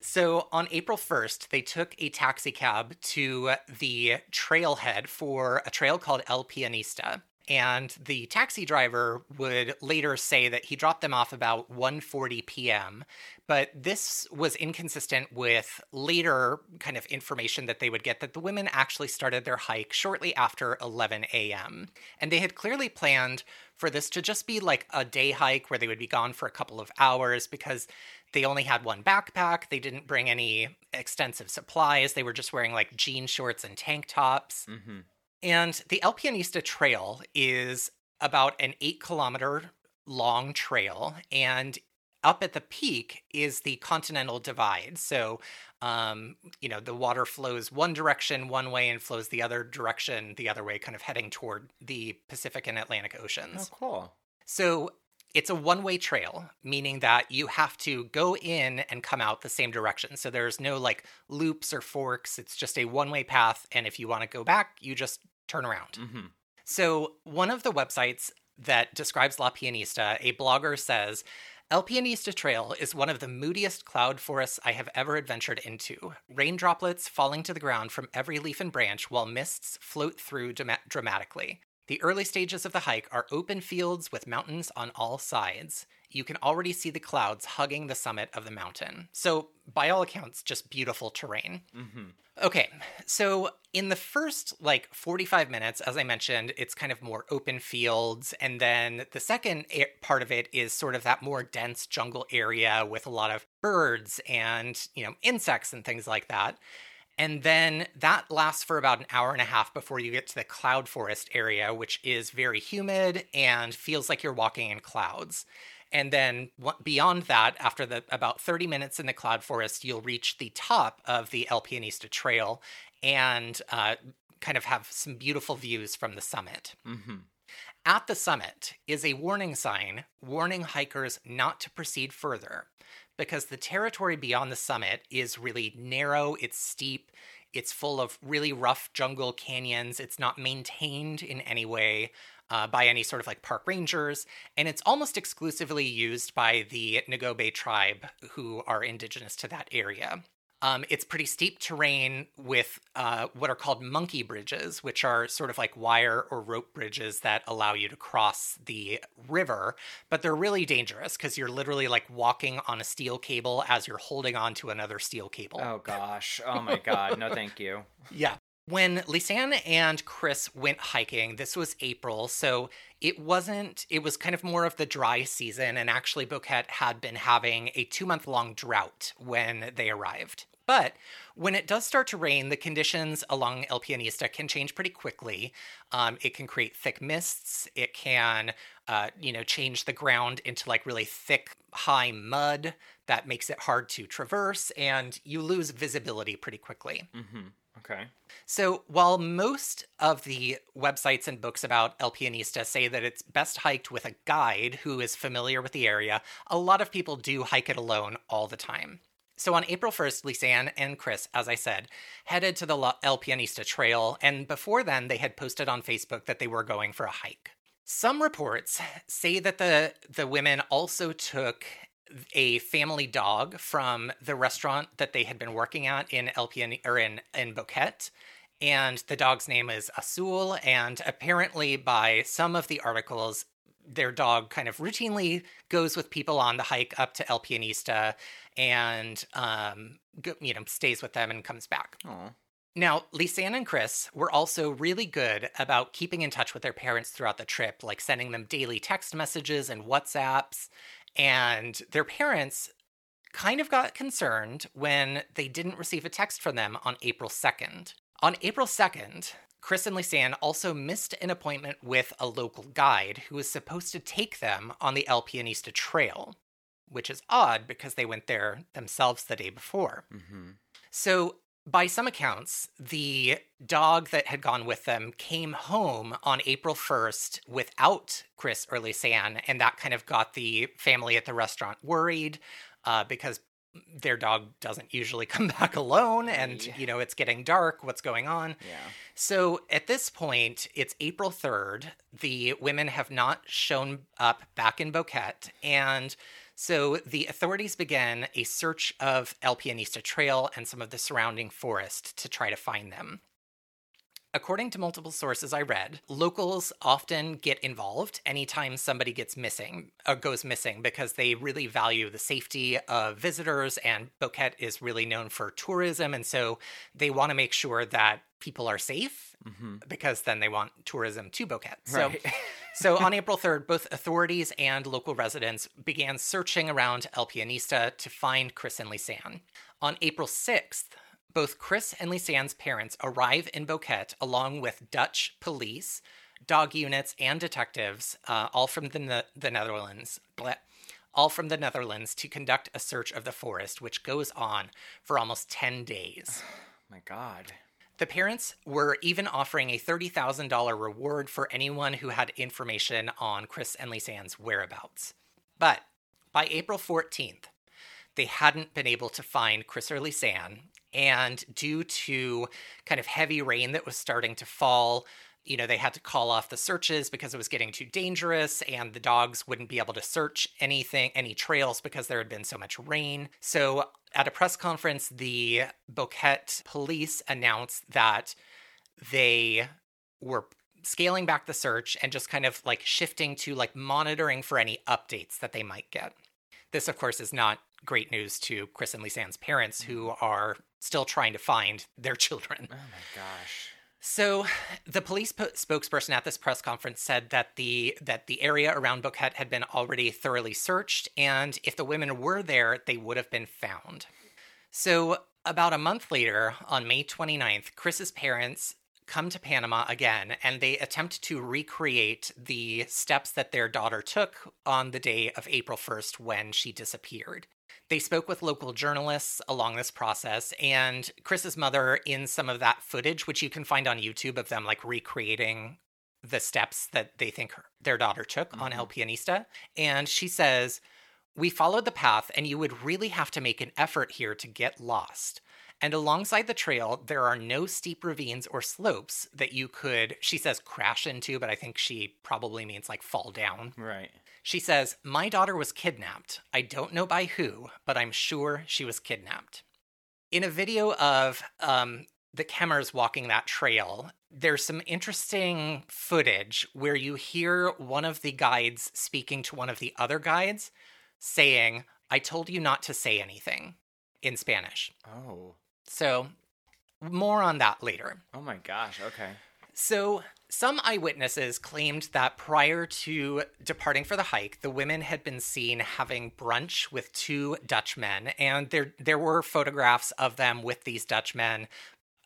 So on April 1st, they took a taxi cab to the trailhead for a trail called El Pianista. And the taxi driver would later say that he dropped them off about 1:40 p.m. But this was inconsistent with later kind of information that they would get that the women actually started their hike shortly after 11 a.m. And they had clearly planned for this to just be like a day hike where they would be gone for a couple of hours because they only had one backpack. They didn't bring any extensive supplies. They were just wearing like jean shorts and tank tops. Mm-hmm. And the El Pianista Trail is about an eight kilometer long trail. And up at the peak is the Continental Divide. So, um, you know, the water flows one direction one way and flows the other direction the other way, kind of heading toward the Pacific and Atlantic Oceans. Oh, cool. So it's a one way trail, meaning that you have to go in and come out the same direction. So there's no like loops or forks. It's just a one way path. And if you want to go back, you just turn around. Mm-hmm. So, one of the websites that describes La Pianista, a blogger says, El Pianista Trail is one of the moodiest cloud forests I have ever adventured into. Rain droplets falling to the ground from every leaf and branch while mists float through dramatically. The early stages of the hike are open fields with mountains on all sides. You can already see the clouds hugging the summit of the mountain. So, by all accounts, just beautiful terrain. Mm-hmm. Okay, so in the first like 45 minutes, as I mentioned, it's kind of more open fields. And then the second part of it is sort of that more dense jungle area with a lot of birds and, you know, insects and things like that. And then that lasts for about an hour and a half before you get to the cloud forest area, which is very humid and feels like you're walking in clouds. And then beyond that, after the about 30 minutes in the cloud forest, you'll reach the top of the El Pianista Trail and uh, kind of have some beautiful views from the summit. Mm-hmm. At the summit is a warning sign warning hikers not to proceed further because the territory beyond the summit is really narrow, it's steep, it's full of really rough jungle canyons, it's not maintained in any way. Uh, by any sort of like park rangers, and it's almost exclusively used by the Nagobe tribe who are indigenous to that area. Um, it's pretty steep terrain with uh, what are called monkey bridges, which are sort of like wire or rope bridges that allow you to cross the river, but they're really dangerous because you're literally like walking on a steel cable as you're holding on to another steel cable. Oh gosh. Oh my *laughs* god. No, thank you. Yeah. When Lisanne and Chris went hiking, this was April, so it wasn't, it was kind of more of the dry season, and actually, Boquete had been having a two month long drought when they arrived. But when it does start to rain, the conditions along El Pianista can change pretty quickly. Um, it can create thick mists. It can, uh, you know, change the ground into like really thick, high mud that makes it hard to traverse, and you lose visibility pretty quickly. Mm-hmm. Okay. So, while most of the websites and books about El Pianista say that it's best hiked with a guide who is familiar with the area, a lot of people do hike it alone all the time. So on April 1st, Lisanne and Kris, as I said, headed to the El Pianista Trail, and before then, they had posted on Facebook that they were going for a hike. Some reports say that the the women also took a family dog from the restaurant that they had been working at in El Pian or in in Boquete, and the dog's name is Azul. And apparently, by some of the articles, their dog kind of routinely goes with people on the hike up to El Pianista and um, go, you know stays with them and comes back. Oh. Now, Lisanne and Kris were also really good about keeping in touch with their parents throughout the trip, like sending them daily text messages and WhatsApps. And their parents kind of got concerned when they didn't receive a text from them on April 2nd. On April 2nd, Kris and Lisanne also missed an appointment with a local guide who was supposed to take them on the El Pianista Trail, which is odd because they went there themselves the day before. Mm-hmm. So, by some accounts, the dog that had gone with them came home on April 1st without Kris or Lisanne, and that kind of got the family at the restaurant worried uh, because their dog doesn't usually *laughs* come back alone and you know it's getting dark what's going on Yeah. so at this point, it's April 3rd. The women have not shown up back in Boquete. And so the authorities began a search of El Pianista Trail and some of the surrounding forest to try to find them. According to multiple sources I read, locals often get involved anytime somebody gets missing or goes missing because they really value the safety of visitors and Boquete is really known for tourism and so they want to make sure that people are safe Mm-hmm. because then they want tourism to Boquete. So Right. *laughs* so on April 3rd, both authorities and local residents began searching around El Pianista to find Kris and Lisanne. On April 6th, both Kris and Lisanne's parents arrive in Boquete along with Dutch police, dog units, and detectives, uh, all from the, ne- the Netherlands. Bleh. All from the Netherlands to conduct a search of the forest, which goes on for almost 10 days. *sighs* My God. The parents were even offering a $30,000 reward for anyone who had information on Kris and Lisanne's whereabouts. But by April 14th, they hadn't been able to find Kris or Lisanne. And due to kind of heavy rain that was starting to fall, you know, they had to call off the searches because it was getting too dangerous, and the dogs wouldn't be able to search anything, any trails, because there had been so much rain. So, at a press conference, the Boquete police announced that they were scaling back the search and just kind of like shifting to like monitoring for any updates that they might get. This, of course, is not great news to Kris and Lisanne's parents who mm. are still trying to find their children. Oh my gosh. So, the police po- spokesperson at this press conference said that the that the area around Boquete had been already thoroughly searched, and if the women were there, they would have been found. So, about a month later, on May 29th, Kris's parents come to Panama again, and they attempt to recreate the steps that their daughter took on the day of April 1st when she disappeared. They spoke with local journalists along this process, and Kris's mother, in some of that footage, which you can find on YouTube of them like recreating the steps that they think her- their daughter took on mm-hmm. El Pianista. And she says, We followed the path, and you would really have to make an effort here to get lost. And alongside the trail, there are no steep ravines or slopes that you could, she says, crash into, but I think she probably means like fall down. Right. She says, My daughter was kidnapped. I don't know by who, but I'm sure she was kidnapped. In a video of um, the Kremers walking that trail, there's some interesting footage where you hear one of the guides speaking to one of the other guides saying, I told you not to say anything in Spanish. Oh. So, more on that later. Oh my gosh. Okay. So, some eyewitnesses claimed that prior to departing for the hike, the women had been seen having brunch with two Dutchmen, and there there were photographs of them with these Dutchmen.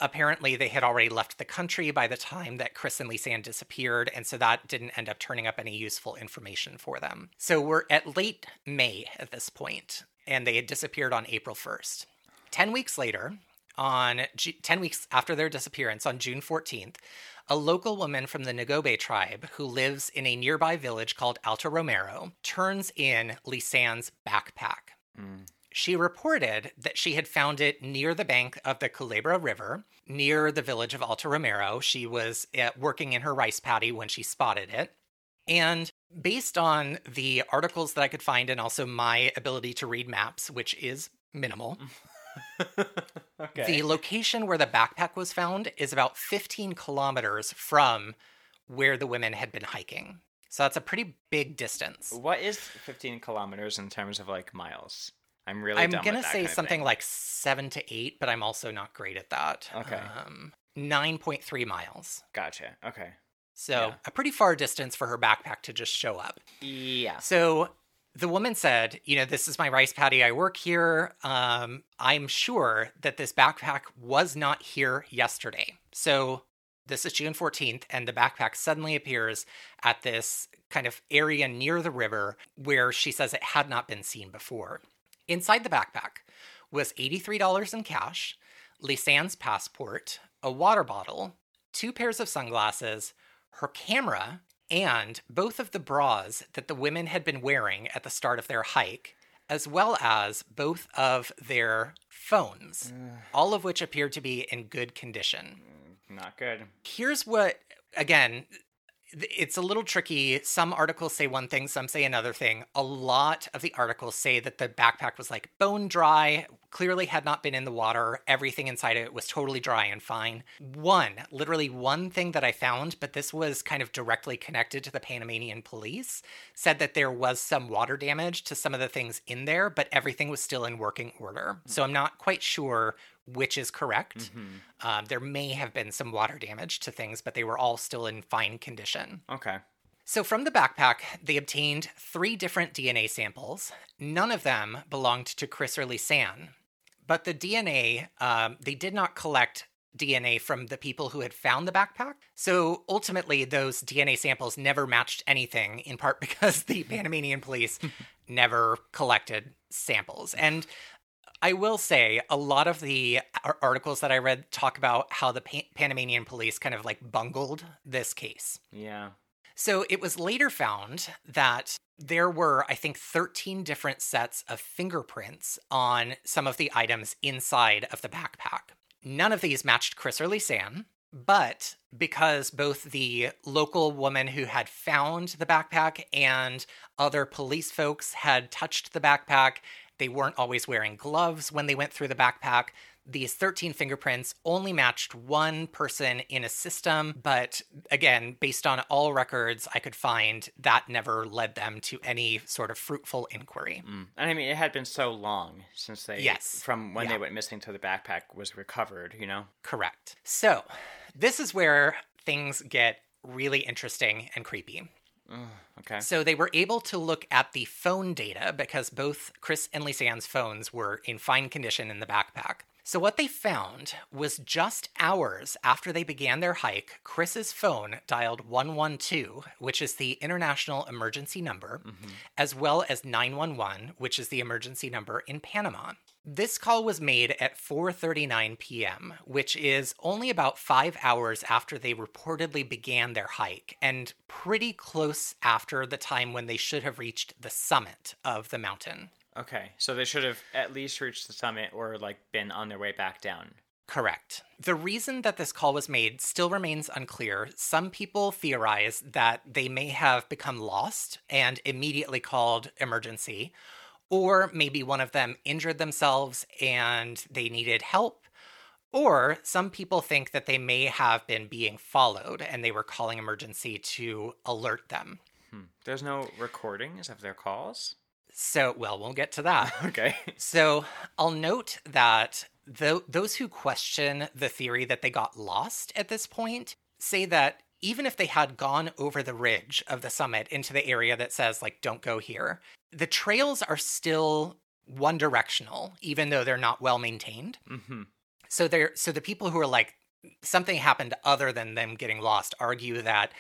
Apparently, they had already left the country by the time that Kris and Lisanne disappeared, and so that didn't end up turning up any useful information for them. So we're at late May at this point, and they had disappeared on April 1st. Ten weeks later, on Ju- 10 weeks after their disappearance on June 14th, a local woman from the Nagobe tribe who lives in a nearby village called Alto Romero turns in Lisanne's backpack. Mm. she reported that she had found it near the bank of the Culebra River, near the village of Alto Romero. She was uh, working in her rice paddy when she spotted it. And based on the articles that I could find and also my ability to read maps, which is minimal, *laughs* *laughs* okay. the location where the backpack was found is about 15 kilometers from where the women had been hiking. So that's a pretty big distance. what is 15 kilometers in terms of like miles? I'm really. I'm gonna say something like seven to eight, but I'm also not great at that. Okay. Um, 9.3 miles. Gotcha. Okay. So Yeah. a pretty far distance for her backpack to just show up. Yeah. So the woman said, you know, this is my rice paddy. I work here. Um, I'm sure that this backpack was not here yesterday. So this is June 14th, and the backpack suddenly appears at this kind of area near the river where she says it had not been seen before. Inside the backpack was $83 in cash, Lisanne's passport, a water bottle, two pairs of sunglasses, her camera, and both of the bras that the women had been wearing at the start of their hike, as well as both of their phones, all of which appeared to be in good condition. Mm, not good. Here's what, again, it's a little tricky. Some articles say one thing, some say another thing. A lot of the articles say that the backpack was like bone dry, clearly had not been in the water. Everything inside it was totally dry and fine. One, literally one thing that I found, but this was kind of directly connected to the Panamanian police, said that there was some water damage to some of the things in there, but everything was still in working order. So I'm not quite sure which is correct. Um, there may have been some water damage to things, but they were all still in fine condition. Okay. So, from the backpack, they obtained three different DNA samples. None of them belonged to Kris or Lisanne, but the DNA, um, they did not collect DNA from the people who had found the backpack. So, ultimately, those DNA samples never matched anything, in part *laughs* because the Panamanian police *laughs* never collected samples. And I will say a lot of the articles that I read talk about how the pa- Panamanian police kind of like bungled this case. Yeah. So it was later found that there were, I think, 13 different sets of fingerprints on some of the items inside of the backpack. None of these matched Kris or Lisanne, but because both the local woman who had found the backpack and other police folks had touched the backpack, they weren't always wearing gloves when they went through the backpack. These 13 fingerprints only matched one person in a system, but again, based on all records I could find, that never led them to any sort of fruitful inquiry. Mm. And I mean, it had been so long since they, Yes. from when Yeah. they went missing to the backpack was recovered. You know. Correct. So, this is where things get really interesting and creepy. Okay. So they were able to look at the phone data because both Kris and Lisanne's phones were in fine condition in the backpack. So what they found was just hours after they began their hike, Kris's phone dialed 112, which is the international emergency number, mm-hmm. as well as 911, which is the emergency number in Panama. This call was made at 4:39 p.m., which is only about 5 hours after they reportedly began their hike and pretty close after the time when they should have reached the summit of the mountain. Okay. So they should have at least reached the summit or like been on their way back down. Correct. The reason that this call was made still remains unclear. Some people theorize that they may have become lost and immediately called emergency, or maybe one of them injured themselves and they needed help. Or some people think that they may have been being followed and they were calling emergency to alert them. Hmm. There's no recordings of their calls. So, well, we'll get to that. *laughs* Okay. So I'll note that tho- those who question the theory that they got lost at this point say that even if they had gone over the ridge of the summit into the area that says, like, don't go here, the trails are still one directional, even though they're not well maintained. mm-hmm. So they're so the people who are like something happened other than them getting lost argue that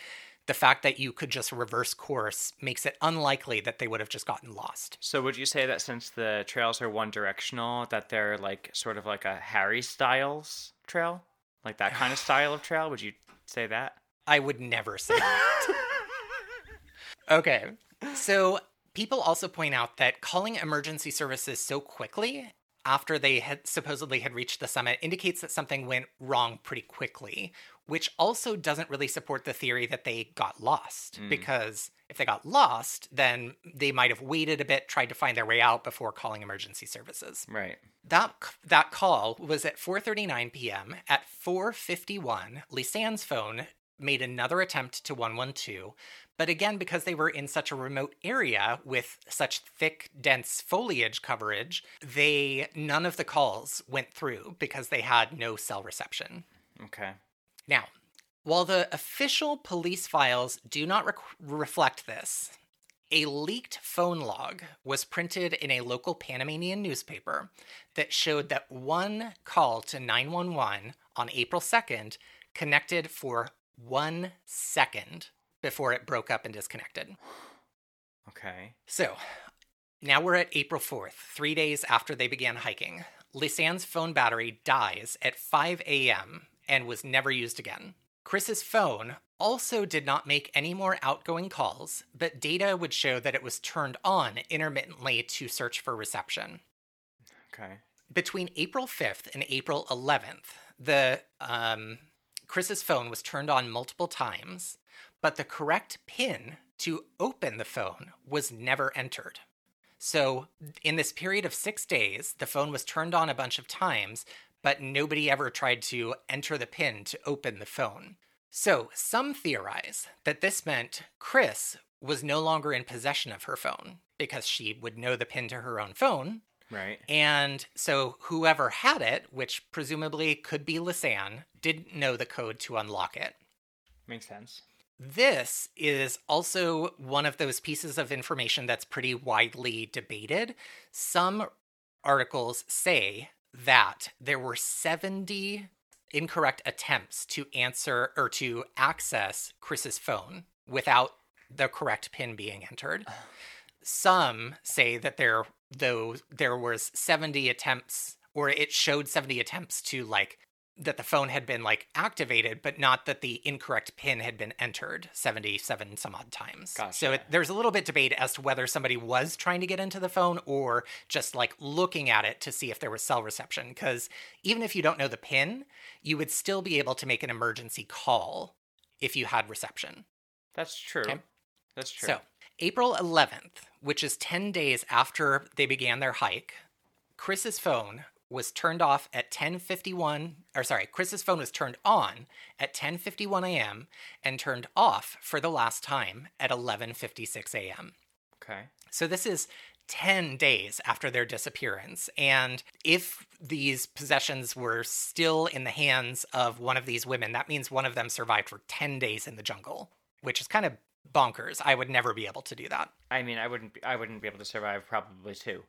the fact that you could just reverse course makes it unlikely that they would have just gotten lost. So would you say that since the trails are one directional, that they're like sort of like a Harry Styles trail, like that kind of *sighs* style of trail? Would you say that? I would never say that. okay. So People also point out that calling emergency services so quickly after they had supposedly had reached the summit indicates that something went wrong pretty quickly, which also doesn't really support the theory that they got lost hmm. because if they got lost, then they might have waited a bit, tried to find their way out before calling emergency services. Right. That that call was at 4:39 p.m. At 4:51, Lisanne's phone made another attempt to 112, but again because they were in such a remote area with such thick dense foliage coverage, they none of the calls went through because they had no cell reception. Okay. Now, while the official police files do not rec- reflect this, a leaked phone log was printed in a local Panamanian newspaper that showed that one call to 911 on April 2nd connected for one second before it broke up and disconnected. *sighs* Okay. So, now we're at April 4th, three days after they began hiking. Lisanne's phone battery dies at 5 a.m. and was never used again. Kris's phone also did not make any more outgoing calls, but data would show that it was turned on intermittently to search for reception. Okay. Between April 5th and April 11th, the um, Kris's phone was turned on multiple times, but the correct pin to open the phone was never entered. So, in this period of six days, the phone was turned on a bunch of times, but nobody ever tried to enter the pin to open the phone. So, some theorize that this meant Kris was no longer in possession of her phone because she would know the pin to her own phone. Right. And so, whoever had it, which presumably could be Lisanne, didn't know the code to unlock it. Makes sense. This is also one of those pieces of information that's pretty widely debated. Some articles say that there were 70 incorrect attempts to answer or to access Kris's phone without the correct pin being entered. Some say that there though there was 70 attempts or it showed 70 attempts to like that the phone had been like activated, but not that the incorrect pin had been entered 77 some odd times. Gotcha. So it, there's a little bit debate as to whether somebody was trying to get into the phone or just like looking at it to see if there was cell reception. Because even if you don't know the pin, you would still be able to make an emergency call if you had reception. That's true. Okay. That's true. So, April 11th, which is 10 days after they began their hike, Kris's phone was turned off at 10:51 or sorry, Kris's phone was turned on at 10:51 a.m. and turned off for the last time at 11:56 a.m. okay. So this is 10 days after their disappearance. And if these possessions were still in the hands of one of these women, that means one of them survived for 10 days in the jungle, which is kind of bonkers. I would never be able to do that. I mean, I wouldn't. Be, I wouldn't be able to survive probably too.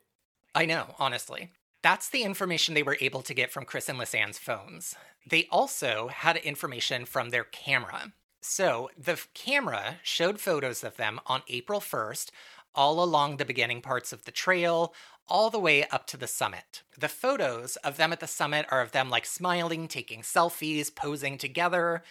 I know, honestly. That's the information they were able to get from Kris and Lisanne's phones. They also had information from their camera. So the f- camera showed photos of them on April 1st, all along the beginning parts of the trail, all the way up to the summit. The photos of them at the summit are of them like smiling, taking selfies, posing together.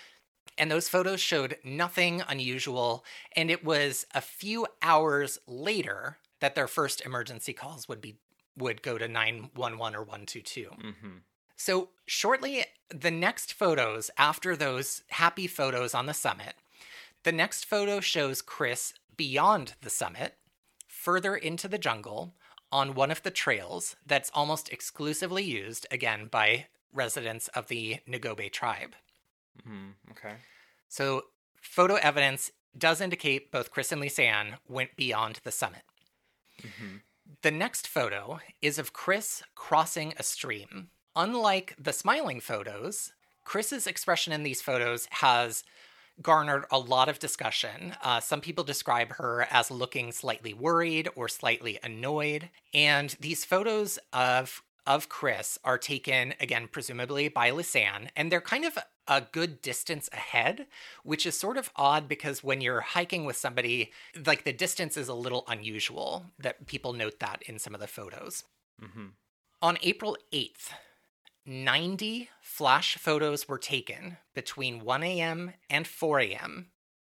And those photos showed nothing unusual. And it was a few hours later that their first emergency calls would be would go to 911 or 122. Mm-hmm. So, shortly, the next photos after those happy photos on the summit, the next photo shows Kris beyond the summit, further into the jungle, on one of the trails that's almost exclusively used, again, by residents of the Nagobe tribe. Mm-hmm. Okay. So, photo evidence does indicate both Kris and Lisanne went beyond the summit. Mm-hmm. The next photo is of Kris crossing a stream. Unlike the smiling photos, Kris's expression in these photos has garnered a lot of discussion. Uh, some people describe her as looking slightly worried or slightly annoyed. And these photos of of Kris are taken again, presumably by Lisanne, and they're kind of a good distance ahead, which is sort of odd because when you're hiking with somebody, like the distance is a little unusual. That people note that in some of the photos. Mm-hmm. On April 8th, 90 flash photos were taken between 1 a.m. and 4 a.m.,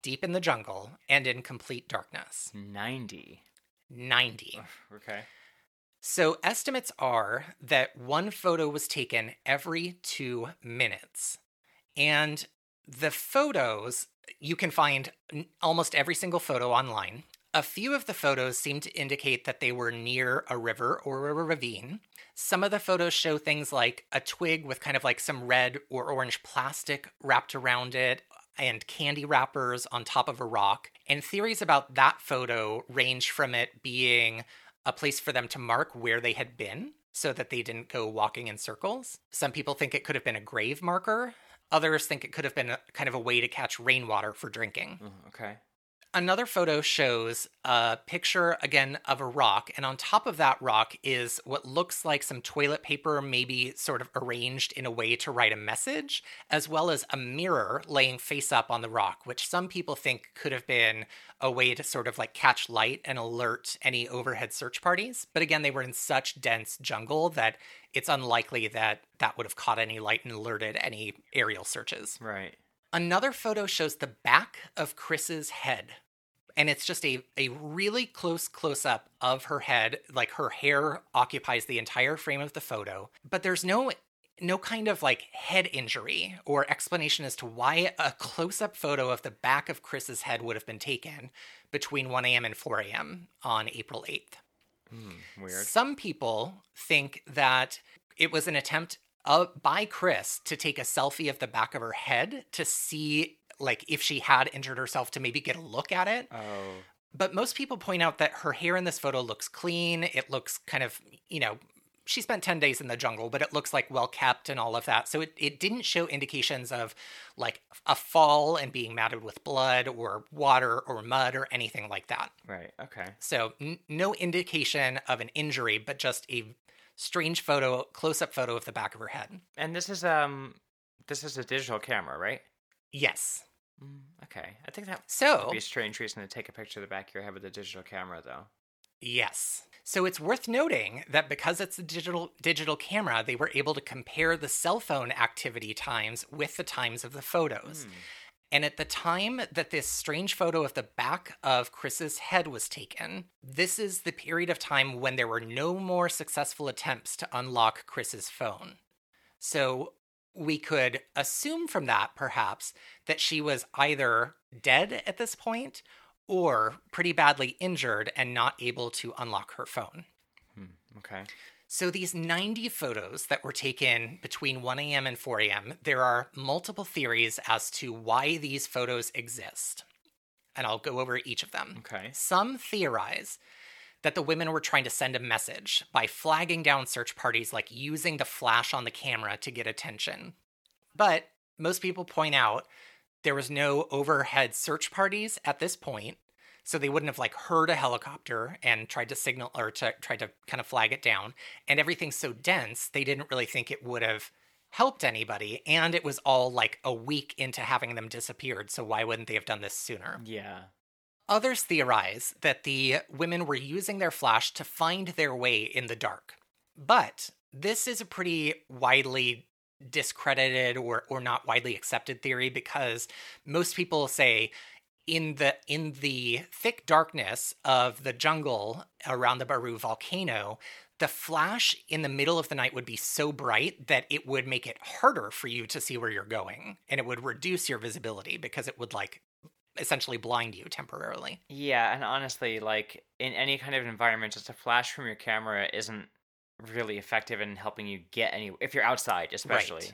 deep in the jungle and in complete darkness. Ninety. 90. Okay. So estimates are that one photo was taken every two minutes. And the photos, you can find almost every single photo online. A few of the photos seem to indicate that they were near a river or a ravine. Some of the photos show things like a twig with kind of like some red or orange plastic wrapped around it and candy wrappers on top of a rock. And theories about that photo range from it being a place for them to mark where they had been so that they didn't go walking in circles. Some people think it could have been a grave marker. Others think it could have been a, kind of a way to catch rainwater for drinking. Mm, Okay. Another photo shows a picture again of a rock, and on top of that rock is what looks like some toilet paper, maybe sort of arranged in a way to write a message, as well as a mirror laying face up on the rock, which some people think could have been a way to sort of like catch light and alert any overhead search parties. But again, they were in such dense jungle that it's unlikely that that would have caught any light and alerted any aerial searches. Right. Another photo shows the back of Kris's head. And it's just a, a really close close up of her head. Like her hair occupies the entire frame of the photo. But there's no no kind of like head injury or explanation as to why a close up photo of the back of Kris's head would have been taken between 1 a.m. and 4 a.m. on April 8th. Hmm, Weird. Some people think that it was an attempt uh, by Kris to take a selfie of the back of her head to see like if she had injured herself to maybe get a look at it. Oh. But most people point out that her hair in this photo looks clean. It looks kind of, you know, she spent 10 days in the jungle, but it looks like well kept and all of that. So it, it didn't show indications of like a fall and being matted with blood or water or mud or anything like that. Right. Okay. So n- no indication of an injury, but just a strange photo, close-up photo of the back of her head. And this is um, this is a digital camera, right? Yes. Mm, okay. I think that So would be a strange reason to take a picture of the back of your head with a digital camera, though. yes. So it's worth noting that because it's a digital digital camera, they were able to compare the cell phone activity times with the times of the photos. Hmm. And at the time that this strange photo of the back of Kris's head was taken, this is the period of time when there were no more successful attempts to unlock Kris's phone. So we could assume from that, perhaps, that she was either dead at this point or pretty badly injured and not able to unlock her phone. Hmm. Okay. So, these 90 photos that were taken between 1 a.m. and 4 a.m., there are multiple theories as to why these photos exist. And I'll go over each of them. Okay. Some theorize that the women were trying to send a message by flagging down search parties, like using the flash on the camera to get attention. But most people point out there was no overhead search parties at this point, so they wouldn't have like heard a helicopter and tried to signal or to tried to kind of flag it down. And everything's so dense, they didn't really think it would have helped anybody. And it was all like a week into having them disappeared, so why wouldn't they have done this sooner? Yeah. Others theorize that the women were using their flash to find their way in the dark. But this is a pretty widely discredited or, or not widely accepted theory because most people say in the in the thick darkness of the jungle around the Baru volcano, the flash in the middle of the night would be so bright that it would make it harder for you to see where you're going and it would reduce your visibility because it would like essentially blind you temporarily. Yeah, and honestly, like in any kind of environment, just a flash from your camera isn't really effective in helping you get any if you're outside, especially. Right.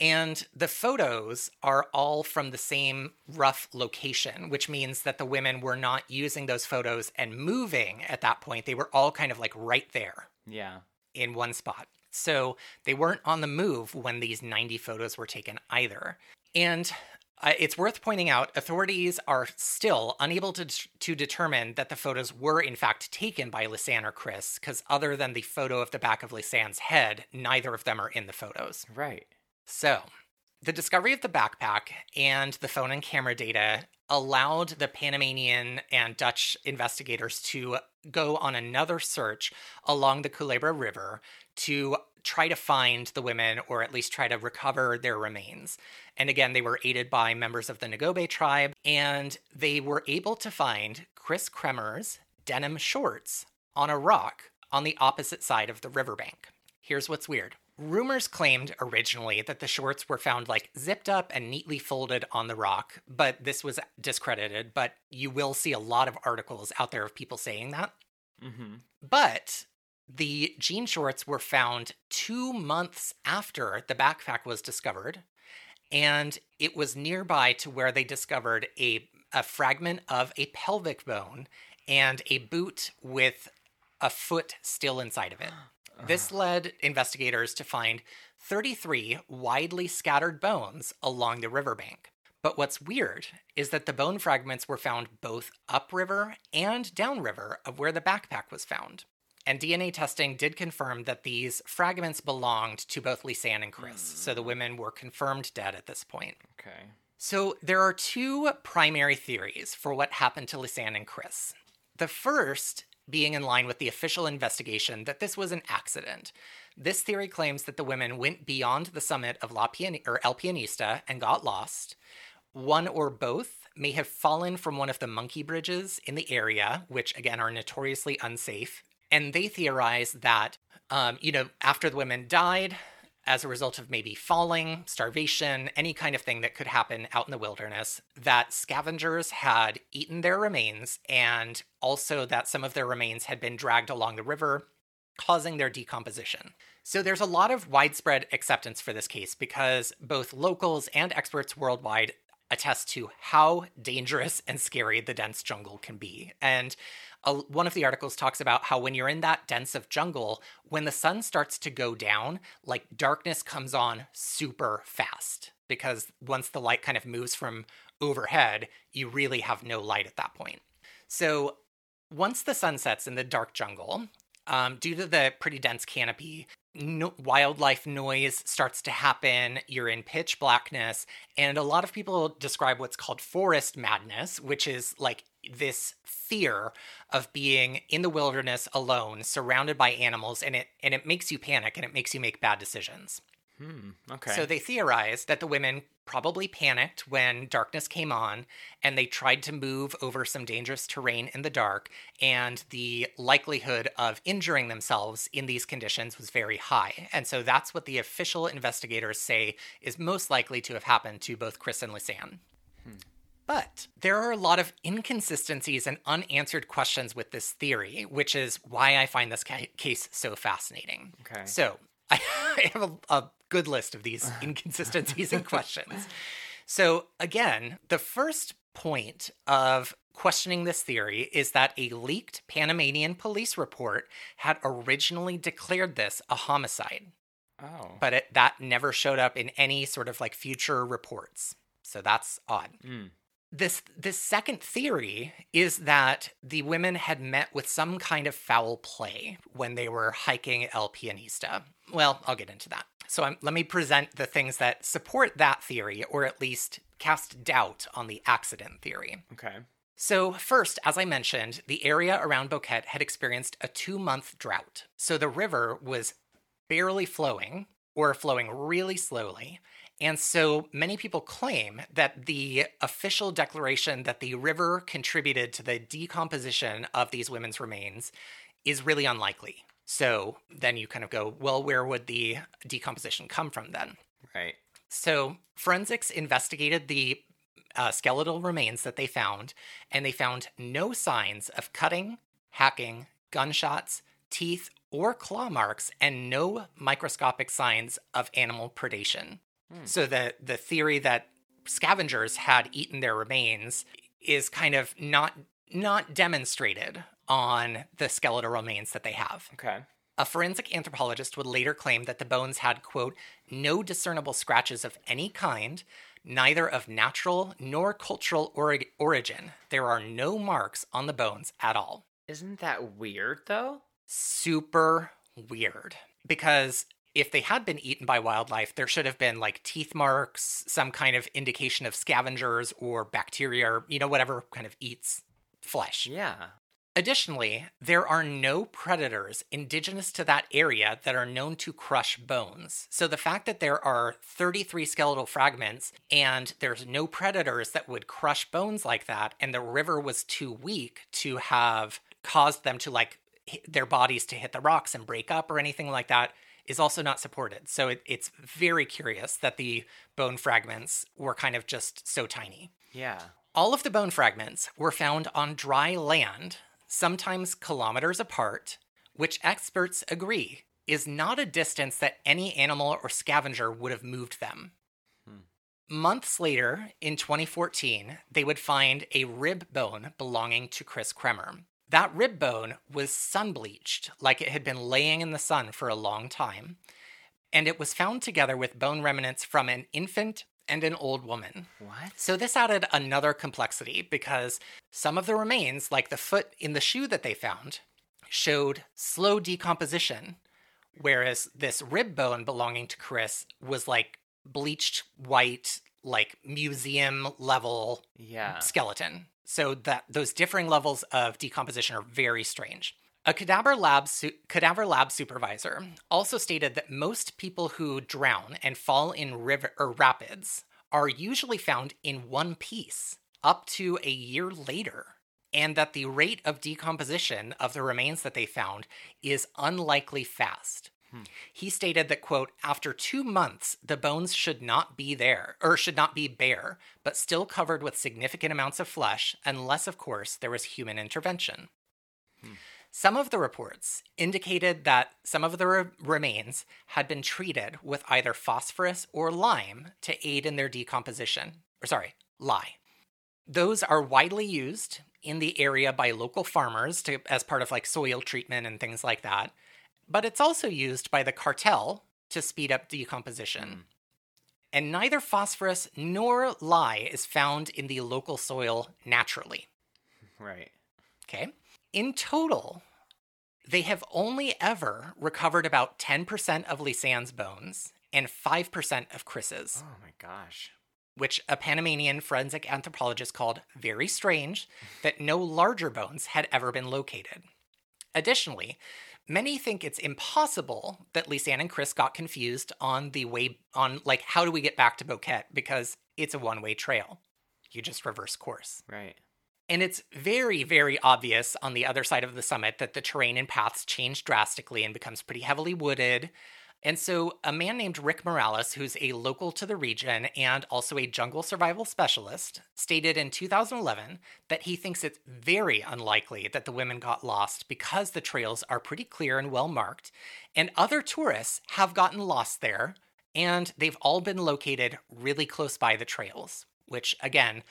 And the photos are all from the same rough location, which means that the women were not using those photos and moving at that point. They were all kind of like right there Yeah. in one spot. So they weren't on the move when these 90 photos were taken either. And uh, it's worth pointing out authorities are still unable to, to determine that the photos were in fact taken by Lisanne or Kris, because other than the photo of the back of Lisanne's head, neither of them are in the photos. Right. So, the discovery of the backpack and the phone and camera data allowed the Panamanian and Dutch investigators to go on another search along the Culebra River to try to find the women or at least try to recover their remains. And again, they were aided by members of the Nagobe tribe and they were able to find Kris Kremers, denim shorts on a rock on the opposite side of the riverbank. Here's what's weird. Rumors claimed originally that the shorts were found like zipped up and neatly folded on the rock, but this was discredited. But you will see a lot of articles out there of people saying that. Mm-hmm. But the jean shorts were found two months after the backpack was discovered, and it was nearby to where they discovered a, a fragment of a pelvic bone and a boot with a foot still inside of it. *gasps* This uh-huh. led investigators to find 33 widely scattered bones along the riverbank. But what's weird is that the bone fragments were found both upriver and downriver of where the backpack was found. And DNA testing did confirm that these fragments belonged to both Lisanne and Kris, so the hmm. women were confirmed dead at this point. Okay. So there are two primary theories for what happened to Lisanne and Kris. The first being in line with the official investigation that this was an accident. This theory claims that the women went beyond the summit of La Pian- or El Pianista and got lost. One or both may have fallen from one of the monkey bridges in the area, which again are notoriously unsafe. And they theorize that, um, you know, after the women died, as a result of maybe falling, starvation, any kind of thing that could happen out in the wilderness, that scavengers had eaten their remains, and also that some of their remains had been dragged along the river, causing their decomposition. So there's a lot of widespread acceptance for this case because both locals and experts worldwide attest to how dangerous and scary the dense jungle can be. And uh, one of the articles talks about how when you're in that dense of jungle, when the sun starts to go down, like darkness comes on super fast because once the light kind of moves from overhead, you really have no light at that point. So once the sun sets in the dark jungle, um, due to the pretty dense canopy, no, wildlife noise starts to happen. You're in pitch blackness. And a lot of people describe what's called forest madness, which is like this fear of being in the wilderness alone, surrounded by animals, and it and it makes you panic and it makes you make bad decisions. Hmm. Okay. So they theorized that the women probably panicked when darkness came on and they tried to move over some dangerous terrain in the dark, and the likelihood of injuring themselves in these conditions was very high. And so that's what the official investigators say is most likely to have happened to both Kris and Lisanne. But there are a lot of inconsistencies and unanswered questions with this theory, which is why I find this ca- case so fascinating. Okay. So *laughs* I have a, a good list of these *laughs* inconsistencies and questions. So, again, the first point of questioning this theory is that a leaked Panamanian police report had originally declared this a homicide, oh. but it, that never showed up in any sort of like future reports. So that's odd. Mm. This this second theory is that the women had met with some kind of foul play when they were hiking El Pianista. Well, I'll get into that. So I'm, let me present the things that support that theory, or at least cast doubt on the accident theory. Okay. So, first, as I mentioned, the area around Boquete had experienced a two month drought. So the river was barely flowing or flowing really slowly. And so many people claim that the official declaration that the river contributed to the decomposition of these women's remains is really unlikely. So then you kind of go, well, where would the decomposition come from then? Right. So forensics investigated the uh, skeletal remains that they found, and they found no signs of cutting, hacking, gunshots, teeth, or claw marks, and no microscopic signs of animal predation. Hmm. So the the theory that scavengers had eaten their remains is kind of not not demonstrated on the skeletal remains that they have. Okay. A forensic anthropologist would later claim that the bones had, quote, no discernible scratches of any kind, neither of natural nor cultural ori- origin. There are no marks on the bones at all. Isn't that weird though? Super weird. Because if they had been eaten by wildlife, there should have been like teeth marks, some kind of indication of scavengers or bacteria, or, you know, whatever kind of eats flesh. Yeah. Additionally, there are no predators indigenous to that area that are known to crush bones. So the fact that there are 33 skeletal fragments and there's no predators that would crush bones like that, and the river was too weak to have caused them to like hit their bodies to hit the rocks and break up or anything like that is also not supported. So it, it's very curious that the bone fragments were kind of just so tiny. Yeah. All of the bone fragments were found on dry land, sometimes kilometers apart, which experts agree is not a distance that any animal or scavenger would have moved them. Hmm. Months later, in 2014, they would find a rib bone belonging to Kris Kremer. That rib bone was sun bleached, like it had been laying in the sun for a long time, and it was found together with bone remnants from an infant and an old woman. What? So this added another complexity because some of the remains, like the foot in the shoe that they found, showed slow decomposition, whereas this rib bone belonging to Kris was like bleached white, like museum level Yeah. skeleton. So that those differing levels of decomposition are very strange. A cadaver lab su- cadaver lab supervisor also stated that most people who drown and fall in river or rapids are usually found in one piece up to a year later and that the rate of decomposition of the remains that they found is unlikely fast. He stated that, quote, after two months, the bones should not be there, or should not be bare, but still covered with significant amounts of flesh, unless, of course, there was human intervention. Some of the reports indicated that some of the re- remains had been treated with either phosphorus or lime to aid in their decomposition. Or, sorry, lye. Those are widely used in the area by local farmers to, as part of like soil treatment and things like that. But it's also used by the cartel to speed up decomposition. Hmm. And neither phosphorus nor lye is found in the local soil naturally. Right. Okay. In total, they have only ever recovered about 10% of Lisanne's bones and 5% of Kris's, Oh my gosh. which a Panamanian forensic anthropologist called very strange that no larger bones had ever been located. Additionally, many think it's impossible that Lisanne and Kris got confused on the way on like how do we get back to Boquete because it's a one-way trail. You just reverse course. Right. And it's very, very obvious on the other side of the summit that the terrain and paths change drastically and becomes pretty heavily wooded. And so, a man named Rick Morales, who's a local to the region and also a jungle survival specialist, stated in 2011 that he thinks it's very unlikely that the women got lost because the trails are pretty clear and well marked, and other tourists have gotten lost there, and they've all been located really close by the trails, which, again,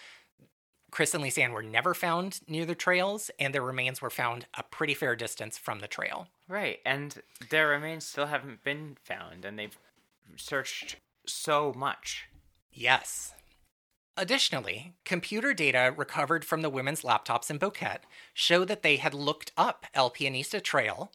Kris and Lisanne were never found near the trails, and their remains were found a pretty fair distance from the trail. Right. And their remains still haven't been found, and they've searched so much. Yes. Additionally, computer data recovered from the women's laptops in Boquete show that they had looked up El Pianista Trail,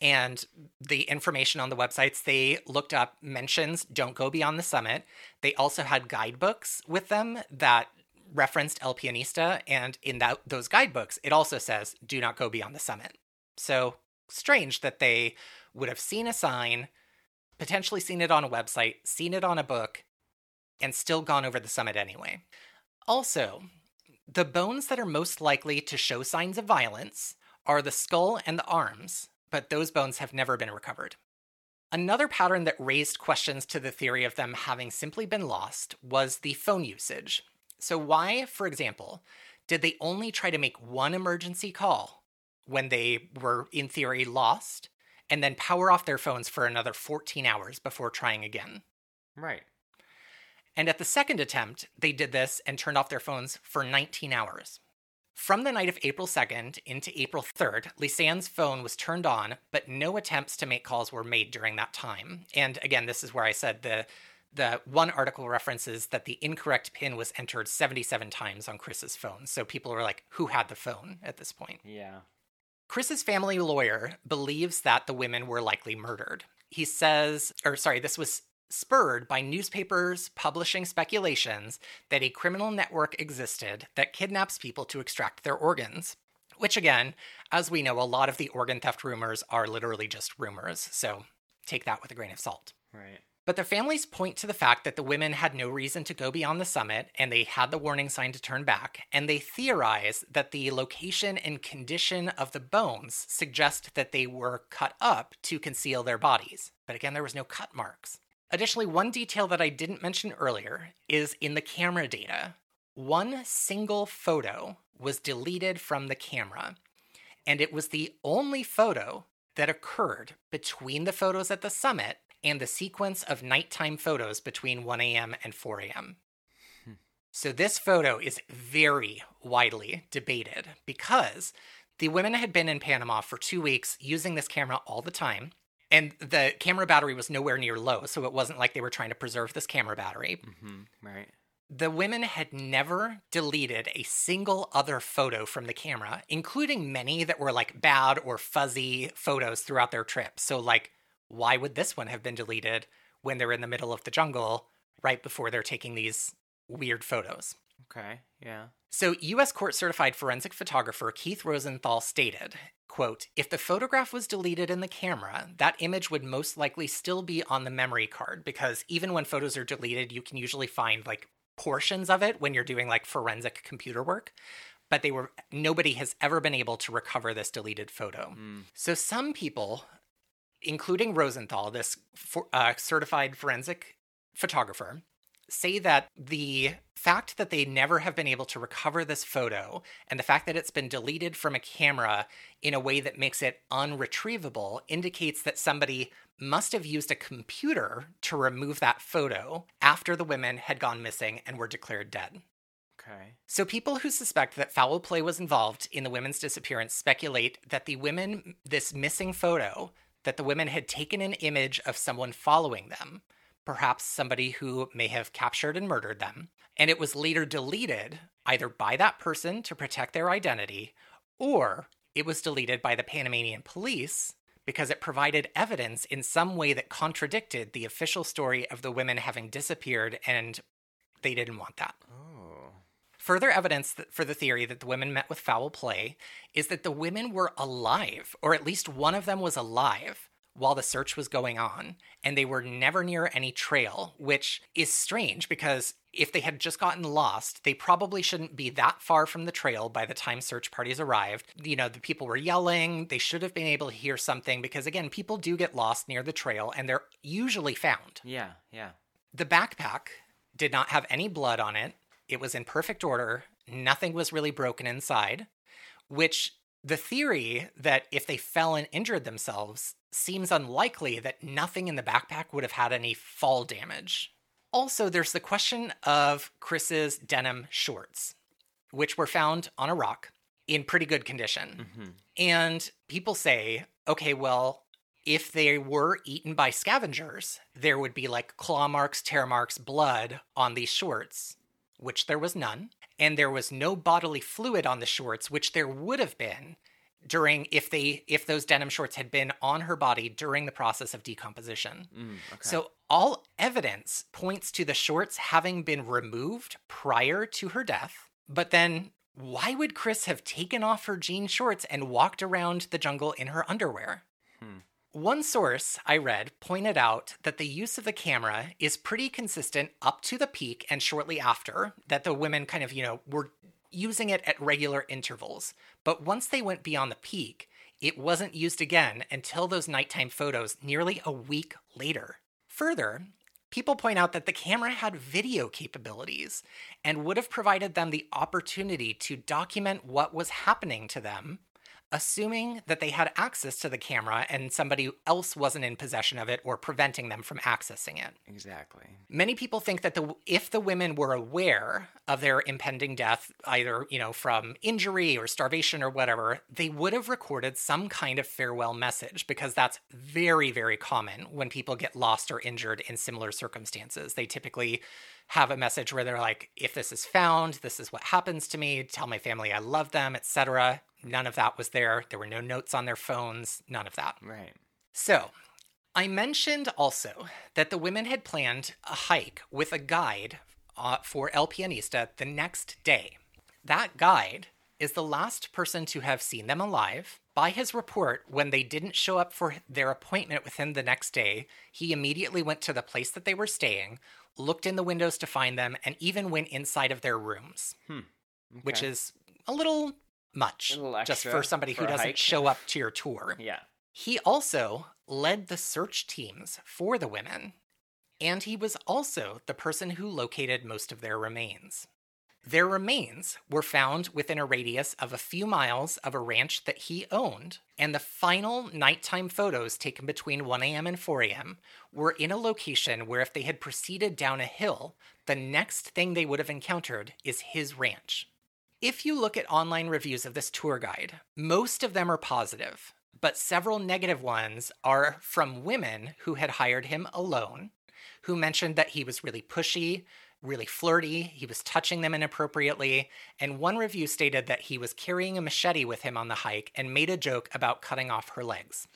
and the information on the websites they looked up mentions don't go beyond the summit. They also had guidebooks with them that referenced El Pianista, and in that those guidebooks, it also says do not go beyond the summit. So strange that they would have seen a sign, potentially seen it on a website, seen it on a book, and still gone over the summit anyway. Also, the bones that are most likely to show signs of violence are the skull and the arms, but those bones have never been recovered. Another pattern that raised questions to the theory of them having simply been lost was the phone usage. So, why, for example, did they only try to make one emergency call when they were, in theory, lost, and then power off their phones for another 14 hours before trying again? Right. And at the second attempt, they did this and turned off their phones for 19 hours. From the night of April 2nd into April 3rd, Lisanne's phone was turned on, but no attempts to make calls were made during that time. And again, this is where I said the the one article references that the incorrect pin was entered 77 times on Kris's phone. So people were like, who had the phone at this point? Yeah. Kris's family lawyer believes that the women were likely murdered. He says, or sorry, this was spurred by newspapers publishing speculations that a criminal network existed that kidnaps people to extract their organs. Which, again, as we know, a lot of the organ theft rumors are literally just rumors, so take that with a grain of salt. Right. But the families point to the fact that the women had no reason to go beyond the summit and they had the warning sign to turn back, and they theorize that the location and condition of the bones suggest that they were cut up to conceal their bodies. But again, there was no cut marks. Additionally, one detail that I didn't mention earlier is in the camera data. One single photo was deleted from the camera, and it was the only photo that occurred between the photos at the summit and the sequence of nighttime photos between 1 a.m. and 4 a.m. So, this photo is very widely debated because the women had been in Panama for two weeks using this camera all the time. And the camera battery was nowhere near low, so it wasn't like they were trying to preserve this camera battery. Mm-hmm. Right. The women had never deleted a single other photo from the camera, including many that were like bad or fuzzy photos throughout their trip. So, like, why would this one have been deleted when they're in the middle of the jungle right before they're taking these weird photos? Okay. Yeah. So, US court certified forensic photographer Keith Rosenthal stated, quote, "If the photograph was deleted in the camera, that image would most likely still be on the memory card because even when photos are deleted, you can usually find like portions of it when you're doing like forensic computer work." But they were nobody has ever been able to recover this deleted photo. Mm. So some people including Rosenthal, this for, uh, certified forensic photographer, say that the fact that they never have been able to recover this photo and the fact that it's been deleted from a camera in a way that makes it unretrievable indicates that somebody must have used a computer to remove that photo after the women had gone missing and were declared dead. Okay. So, people who suspect that foul play was involved in the women's disappearance speculate that the women, this missing photo, that the women had taken an image of someone following them, perhaps somebody who may have captured and murdered them, and it was later deleted either by that person to protect their identity or it was deleted by the Panamanian police because it provided evidence in some way that contradicted the official story of the women having disappeared and they didn't want that. Oh. Further evidence that, for the theory that the women met with foul play is that the women were alive, or at least one of them was alive while the search was going on, and they were never near any trail, which is strange because if they had just gotten lost, they probably shouldn't be that far from the trail by the time search parties arrived. You know, the people were yelling, they should have been able to hear something because, again, people do get lost near the trail and they're usually found. Yeah. Yeah. The backpack did not have any blood on it. It was in perfect order. Nothing was really broken inside, which the theory that if they fell and injured themselves seems unlikely that nothing in the backpack would have had any fall damage. Also, there's the question of Kris's denim shorts, which were found on a rock in pretty good condition. Mm-hmm. And people say, okay, well, if they were eaten by scavengers, there would be like claw marks, tear marks, blood on these shorts, which there was none. And there was no bodily fluid on the shorts, which there would have been during if they if those denim shorts had been on her body during the process of decomposition. Mm, okay. So all evidence points to the shorts having been removed prior to her death. But then why would Kris have taken off her jean shorts and walked around the jungle in her underwear? One source I read pointed out that the use of the camera is pretty consistent up to the peak and shortly after, that the women kind of, you know, were using it at regular intervals. But once they went beyond the peak, it wasn't used again until those nighttime photos nearly a week later. Further, people point out that the camera had video capabilities and would have provided them the opportunity to document what was happening to them assuming that they had access to the camera and somebody else wasn't in possession of it or preventing them from accessing it. Exactly. Many people think that the if the women were aware of their impending death either, you know, from injury or starvation or whatever, they would have recorded some kind of farewell message because that's very very common when people get lost or injured in similar circumstances. They typically have a message where they're like if this is found, this is what happens to me, tell my family I love them, etc. None of that was there. There were no notes on their phones, none of that. Right. So, I mentioned also that the women had planned a hike with a guide uh, for El Pianista the next day. That guide is the last person to have seen them alive. By his report, when they didn't show up for their appointment within the next day, he immediately went to the place that they were staying, looked in the windows to find them, and even went inside of their rooms, which Okay. is a little much just for somebody for who doesn't hike. show up to your tour. Yeah. He also led the search teams for the women, and he was also the person who located most of their remains. Their remains were found within a radius of a few miles of a ranch that he owned, and the final nighttime photos taken between 1 a.m. and 4 a.m. were in a location where, if they had proceeded down a hill, the next thing they would have encountered is his ranch. If you look at online reviews of this tour guide, most of them are positive, but several negative ones are from women who had hired him alone, who mentioned that he was really pushy, really flirty, he was touching them inappropriately, and one review stated that he was carrying a machete with him on the hike and made a joke about cutting off her legs.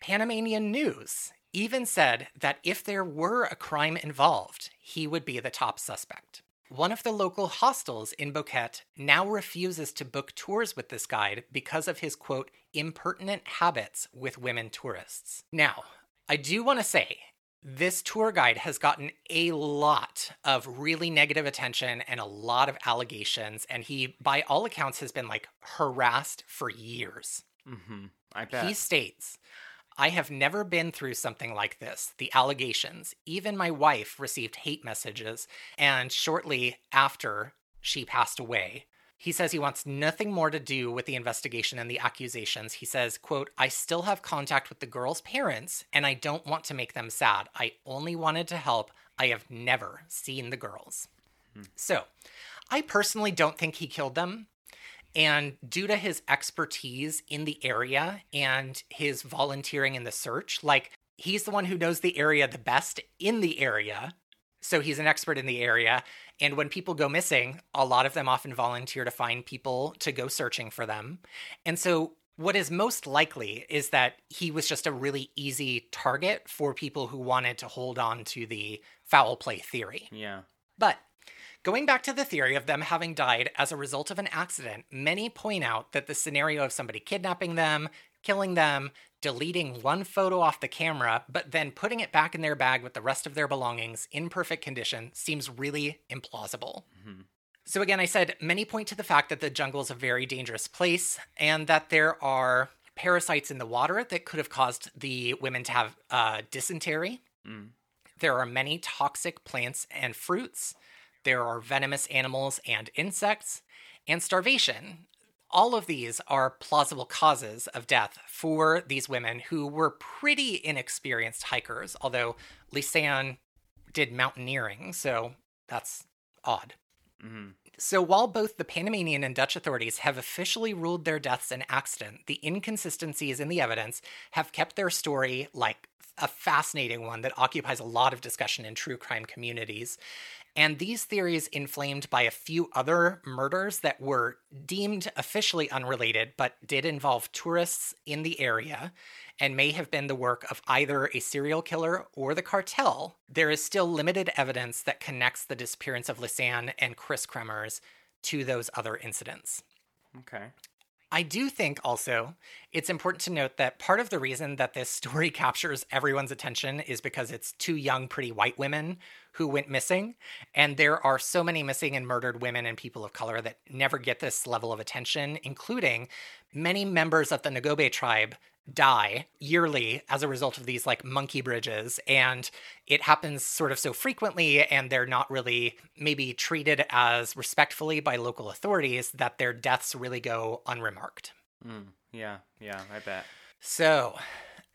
Panamanian News even said that if there were a crime involved, he would be the top suspect. One of the local hostels in Boquete now refuses to book tours with this guide because of his quote, impertinent habits with women tourists. Now, I do want to say this tour guide has gotten a lot of really negative attention and a lot of allegations, and he, by all accounts, has been like harassed for years. Mm-hmm. I bet. He states, I have never been through something like this. The allegations. Even my wife received hate messages, and shortly after she passed away, he says he wants nothing more to do with the investigation and the accusations. He says, quote, I still have contact with the girl's parents, and I don't want to make them sad. I only wanted to help. I have never seen the girls. Hmm. So, I personally don't think he killed them. And due to his expertise in the area and his volunteering in the search, like he's the one who knows the area the best in the area. So he's an expert in the area. And when people go missing, a lot of them often volunteer to find people to go searching for them. And so what is most likely is that he was just a really easy target for people who wanted to hold on to the foul play theory. yeah. But going back to the theory of them having died as a result of an accident, many point out that the scenario of somebody kidnapping them, killing them, deleting one photo off the camera, but then putting it back in their bag with the rest of their belongings in perfect condition seems really implausible. So, again, I said many point to the fact that the jungle is a very dangerous place and that there are parasites in the water that could have caused the women to have uh, dysentery. Mm. There are many toxic plants and fruits. There are venomous animals and insects, and starvation. All of these are plausible causes of death for these women who were pretty inexperienced hikers, although Lisanne did mountaineering, so that's odd. Mm-hmm. So, while both the Panamanian and Dutch authorities have officially ruled their deaths an accident, the inconsistencies in the evidence have kept their story like a fascinating one that occupies a lot of discussion in true crime communities. And these theories, inflamed by a few other murders that were deemed officially unrelated but did involve tourists in the area and may have been the work of either a serial killer or the cartel, there is still limited evidence that connects the disappearance of Lisanne and Kris Kremers to those other incidents. Okay. I do think also it's important to note that part of the reason that this story *laughs* captures everyone's attention is because it's two young, pretty white women who went missing. And there are so many missing and murdered women and people of color that never get this level of attention, including many members of the Ngöbe tribe die yearly as a result of these like monkey bridges and it happens sort of so frequently and they're not really maybe treated as respectfully by local authorities that their deaths really go unremarked. Mm. Yeah. Yeah. I bet. So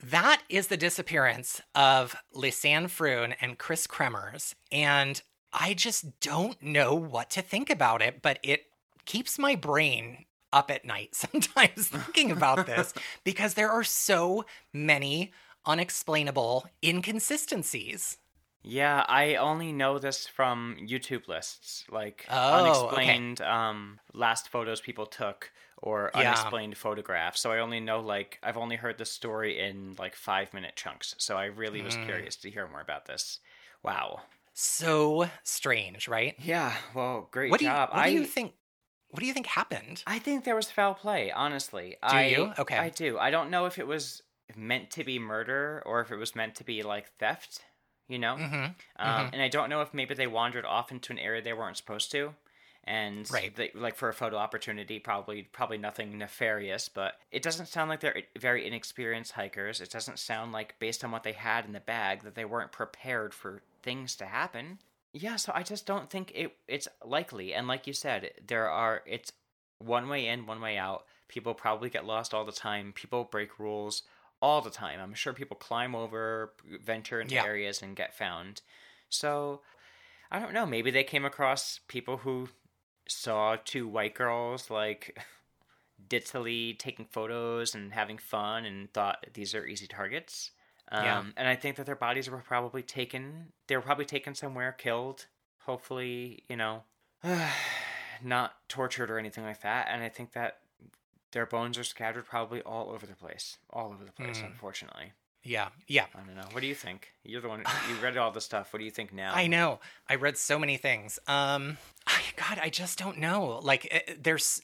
that is the disappearance of Lisanne Froon and Kris Kremers and I just don't know what to think about it but it keeps my brain up at night *laughs* sometimes thinking about this *laughs* because there are so many unexplainable inconsistencies. Yeah, I only know this from YouTube lists, like Oh, okay. unexplained um, last photos people took or Yeah. unexplained photographs. So I only know like I've only heard the story in like five minute chunks. So I really was Mm. curious to hear more about this. Wow. So strange, right? Yeah. Well, great what do you job. what I do you think what do you think happened? I think there was foul play, honestly. Do I, you? Okay. I do. I don't know if it was meant to be murder or if it was meant to be like theft, you know? Mm-hmm. Um, and I don't know if maybe they wandered off into an area they weren't supposed to. And Right. they, like for a photo opportunity, probably probably nothing nefarious, but it doesn't sound like they're very inexperienced hikers. It doesn't sound like, based on what they had in the bag, that they weren't prepared for things to happen. Yeah, so I just don't think it it's likely. And like you said, there are it's one way in, one way out. People probably get lost all the time. People break rules all the time. I'm sure people climb over, venture into Yeah. areas and get found. So I don't know. Maybe they came across people who saw two white girls like *laughs* dittily taking photos and having fun and thought these are easy targets. Um, Yeah. And I think that their bodies were probably taken. They were probably taken somewhere, killed. Hopefully, you know, *sighs* not tortured or anything like that. And I think that their bones are scattered probably all over the place. All over the place, Mm. unfortunately. Yeah, yeah. I don't know. What do you think? You're the one. You read all the stuff. What do you think now? I know. I read so many things. Um, I, God, I just don't know. Like, eh, there's,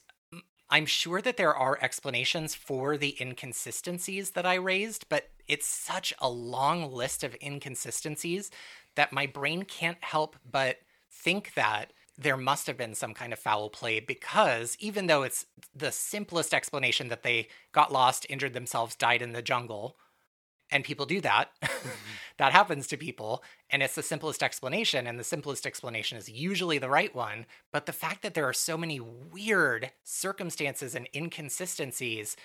I'm sure that there are explanations for the inconsistencies that I raised, but it's such a long list of inconsistencies that my brain can't help but think that there must have been some kind of foul play because even though it's the simplest explanation that they got lost, injured themselves, died in the jungle, and people do that, mm-hmm. *laughs* that happens to people, and it's the simplest explanation, and the simplest explanation is usually the right one. But the fact that there are so many weird circumstances and inconsistencies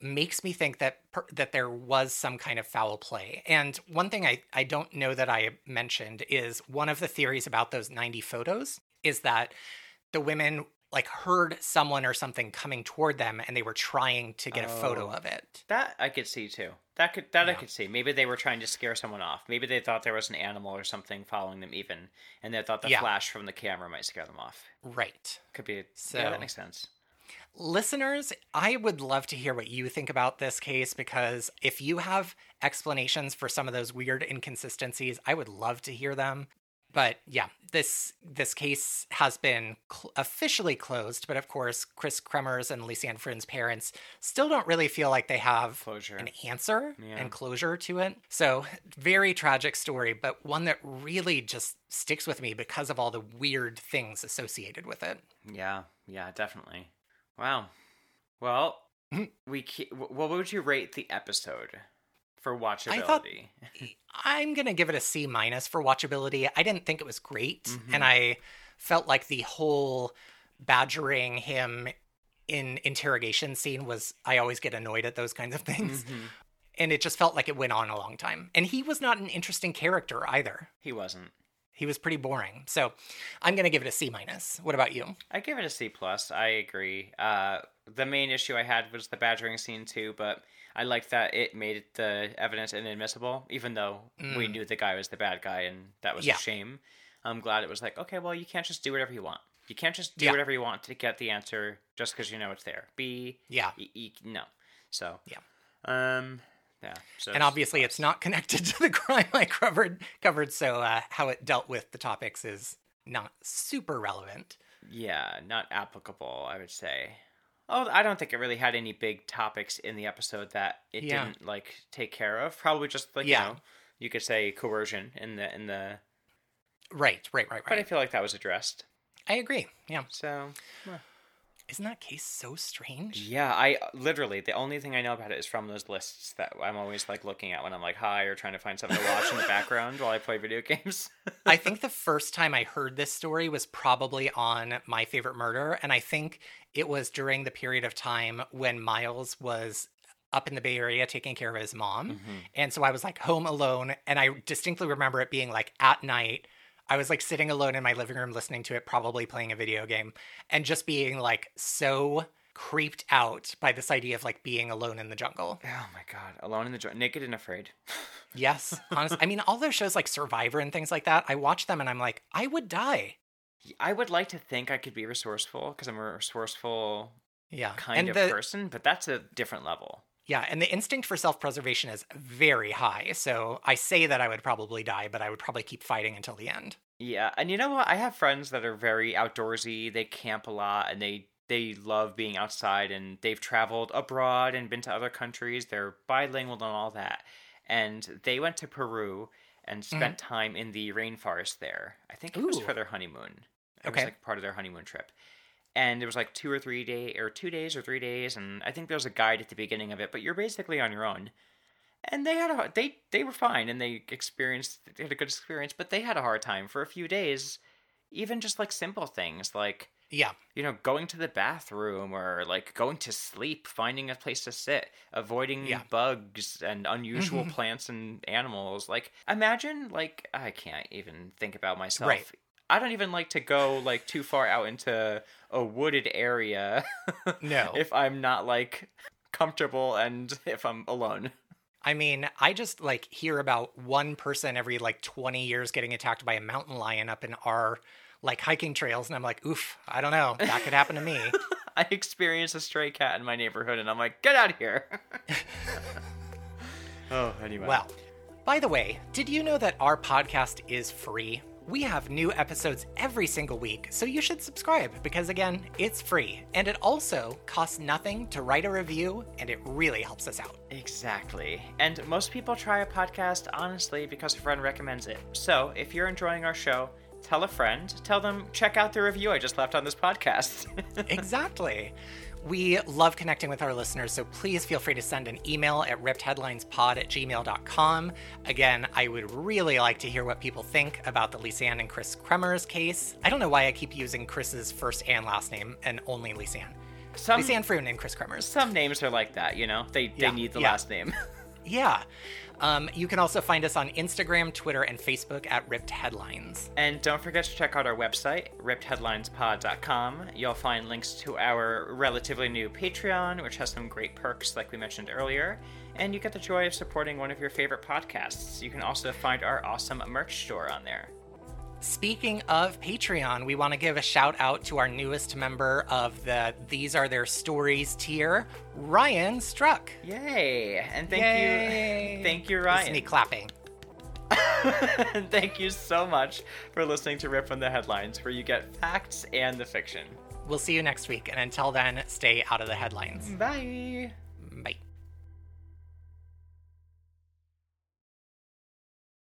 makes me think that that there was some kind of foul play. And one thing I, I don't know that I mentioned is one of the theories about those 90 photos is that the women like heard someone or something coming toward them and they were trying to get a photo Oh. of it. That I could see too. That could that I could see. Maybe they were trying to scare someone off. Maybe they thought there was an animal or something following them, even, and they thought the Yeah. flash from the camera might scare them off. Right. Could be. yeah, So- that makes sense. Listeners, I would love to hear what you think about this case because if you have explanations for some of those weird inconsistencies, I would love to hear them. But yeah, this this case has been cl- officially closed, but of course, Kris Kremers and Lisanne Froon's parents still don't really feel like they have Closure. an answer Yeah. and closure to it. So, very tragic story, but one that really just sticks with me because of all the weird things associated with it. Yeah. Yeah. Definitely. Wow. Well, Mhm. we. ke- What would you rate the episode for watchability? thought- I'm gonna give it a C minus for watchability. I didn't think it was great, and I felt like the whole badgering him in interrogation scene was. I always get annoyed at those kinds of things, Mhm. and it just felt like it went on a long time. And he was not an interesting character either. He wasn't. He was pretty boring. So I'm gonna give it a C minus. What about you? I give it a C plus. I agree. Uh, the main issue I had was the badgering scene too, but I liked that it made the evidence inadmissible, even though we Mm. knew the guy was the bad guy, and that was Yeah. a shame. I'm glad it was like, okay, well, you can't just do whatever you want. You can't just do Yeah. whatever you want to get the answer just because you know it's there. B, Yeah. e, e, no. So Yeah. um, yeah. So and obviously, it's not connected *laughs* to the crime I covered. Covered, so uh, how it dealt with the topics is not super relevant. Yeah, not applicable, I would say. Oh, I don't think it really had any big topics in the episode that it Yeah. didn't like take care of. Probably just like Yeah. you know, you could say coercion in the in the. Right, right, right, right. But I feel like that was addressed. I agree. Yeah. So Isn't that case so strange? yeah, I literally the only thing I know about it is from those lists that I'm always like looking at when I'm like high or trying to find something to watch in the background while I play video games. *laughs* I think *laughs* the first time I heard this story was probably on My Favorite Murder. And I think it was during the period of time when Miles was up in the Bay Area taking care of his mom. Mm-hmm. And so I was like home alone. And I distinctly remember it being like at night. I was like sitting alone in my living room listening to it, probably playing a video game, and just being like so creeped out by this idea of like being alone in the jungle. oh my god, alone in the jungle, naked and afraid. *laughs* Yes, honestly. I mean, all those shows like Survivor and things like that, I watch them and I'm like, I would die. I would like to think I could be resourceful because I'm a resourceful Yeah. kind and of the, person, but that's a different level. Yeah, and the instinct for self-preservation is very high. So I say that I would probably die, but I would probably keep fighting until the end. Yeah, and you know what? I have friends that are very outdoorsy. They camp a lot and they they love being outside and they've traveled abroad and been to other countries. They're bilingual and all that. And they went to Peru and mm-hmm. spent time in the rainforest there. I think it was for their honeymoon. It Okay. was like part of their honeymoon trip. And it was like two or three day or two days or three days, and I think there's a guide at the beginning of it, but you're basically on your own. And they had a they they were fine and they experienced they had a good experience, but they had a hard time for a few days. Even just like simple things like Yeah. you know, going to the bathroom or like going to sleep, finding a place to sit, avoiding Yeah. bugs and unusual mm-hmm. plants and animals. Like, imagine, like, I can't even think about myself. Right. I don't even like to go like too far out into a wooded area *laughs* No. if I'm not like comfortable and if I'm alone. I mean, I just like hear about one person every like 20 years getting attacked by a mountain lion up in our like hiking trails and I'm like, "Oof, I don't know. That could happen to me." *laughs* I experienced a stray cat in my neighborhood and I'm like, get out of here. *laughs* oh, anyway. Well, by the way, did you know that our podcast is free? We have new episodes every single week, so you should subscribe because, again, it's free. And it also costs nothing to write a review, and it really helps us out. Exactly. And most people try a podcast honestly because a friend recommends it. So if you're enjoying our show, tell a friend, tell them, check out the review I just left on this podcast. *laughs* exactly. We love connecting with our listeners, so please feel free to send an email at rippedheadlinespod at gmail.com. Again, I would really like to hear what people think about the Lisanne and Kris Kremers case. I don't know why I keep using Kris's first and last name and only Lisanne. some, Lisanne Froon and Kris Kremers. some names are like that, you know? They, Yeah, they need the yeah. last name. *laughs* Yeah. Um, you can also find us on Instagram, Twitter, and Facebook at Ripped Headlines. And don't forget to check out our website, rippedheadlinespod.com. You'll find links to our relatively new Patreon, which has some great perks like we mentioned earlier. And you get the joy of supporting one of your favorite podcasts. You can also find our awesome merch store on there. Speaking of Patreon, we want to give a shout out to our newest member of the These Are Their Stories tier, Ryan Struck. Yay! And thank Yay. you, thank you, Ryan. me clapping. *laughs* thank you so much for listening to Rip from the Headlines, where you get facts and the fiction. We'll see you next week, and until then, stay out of the headlines. Bye. Bye.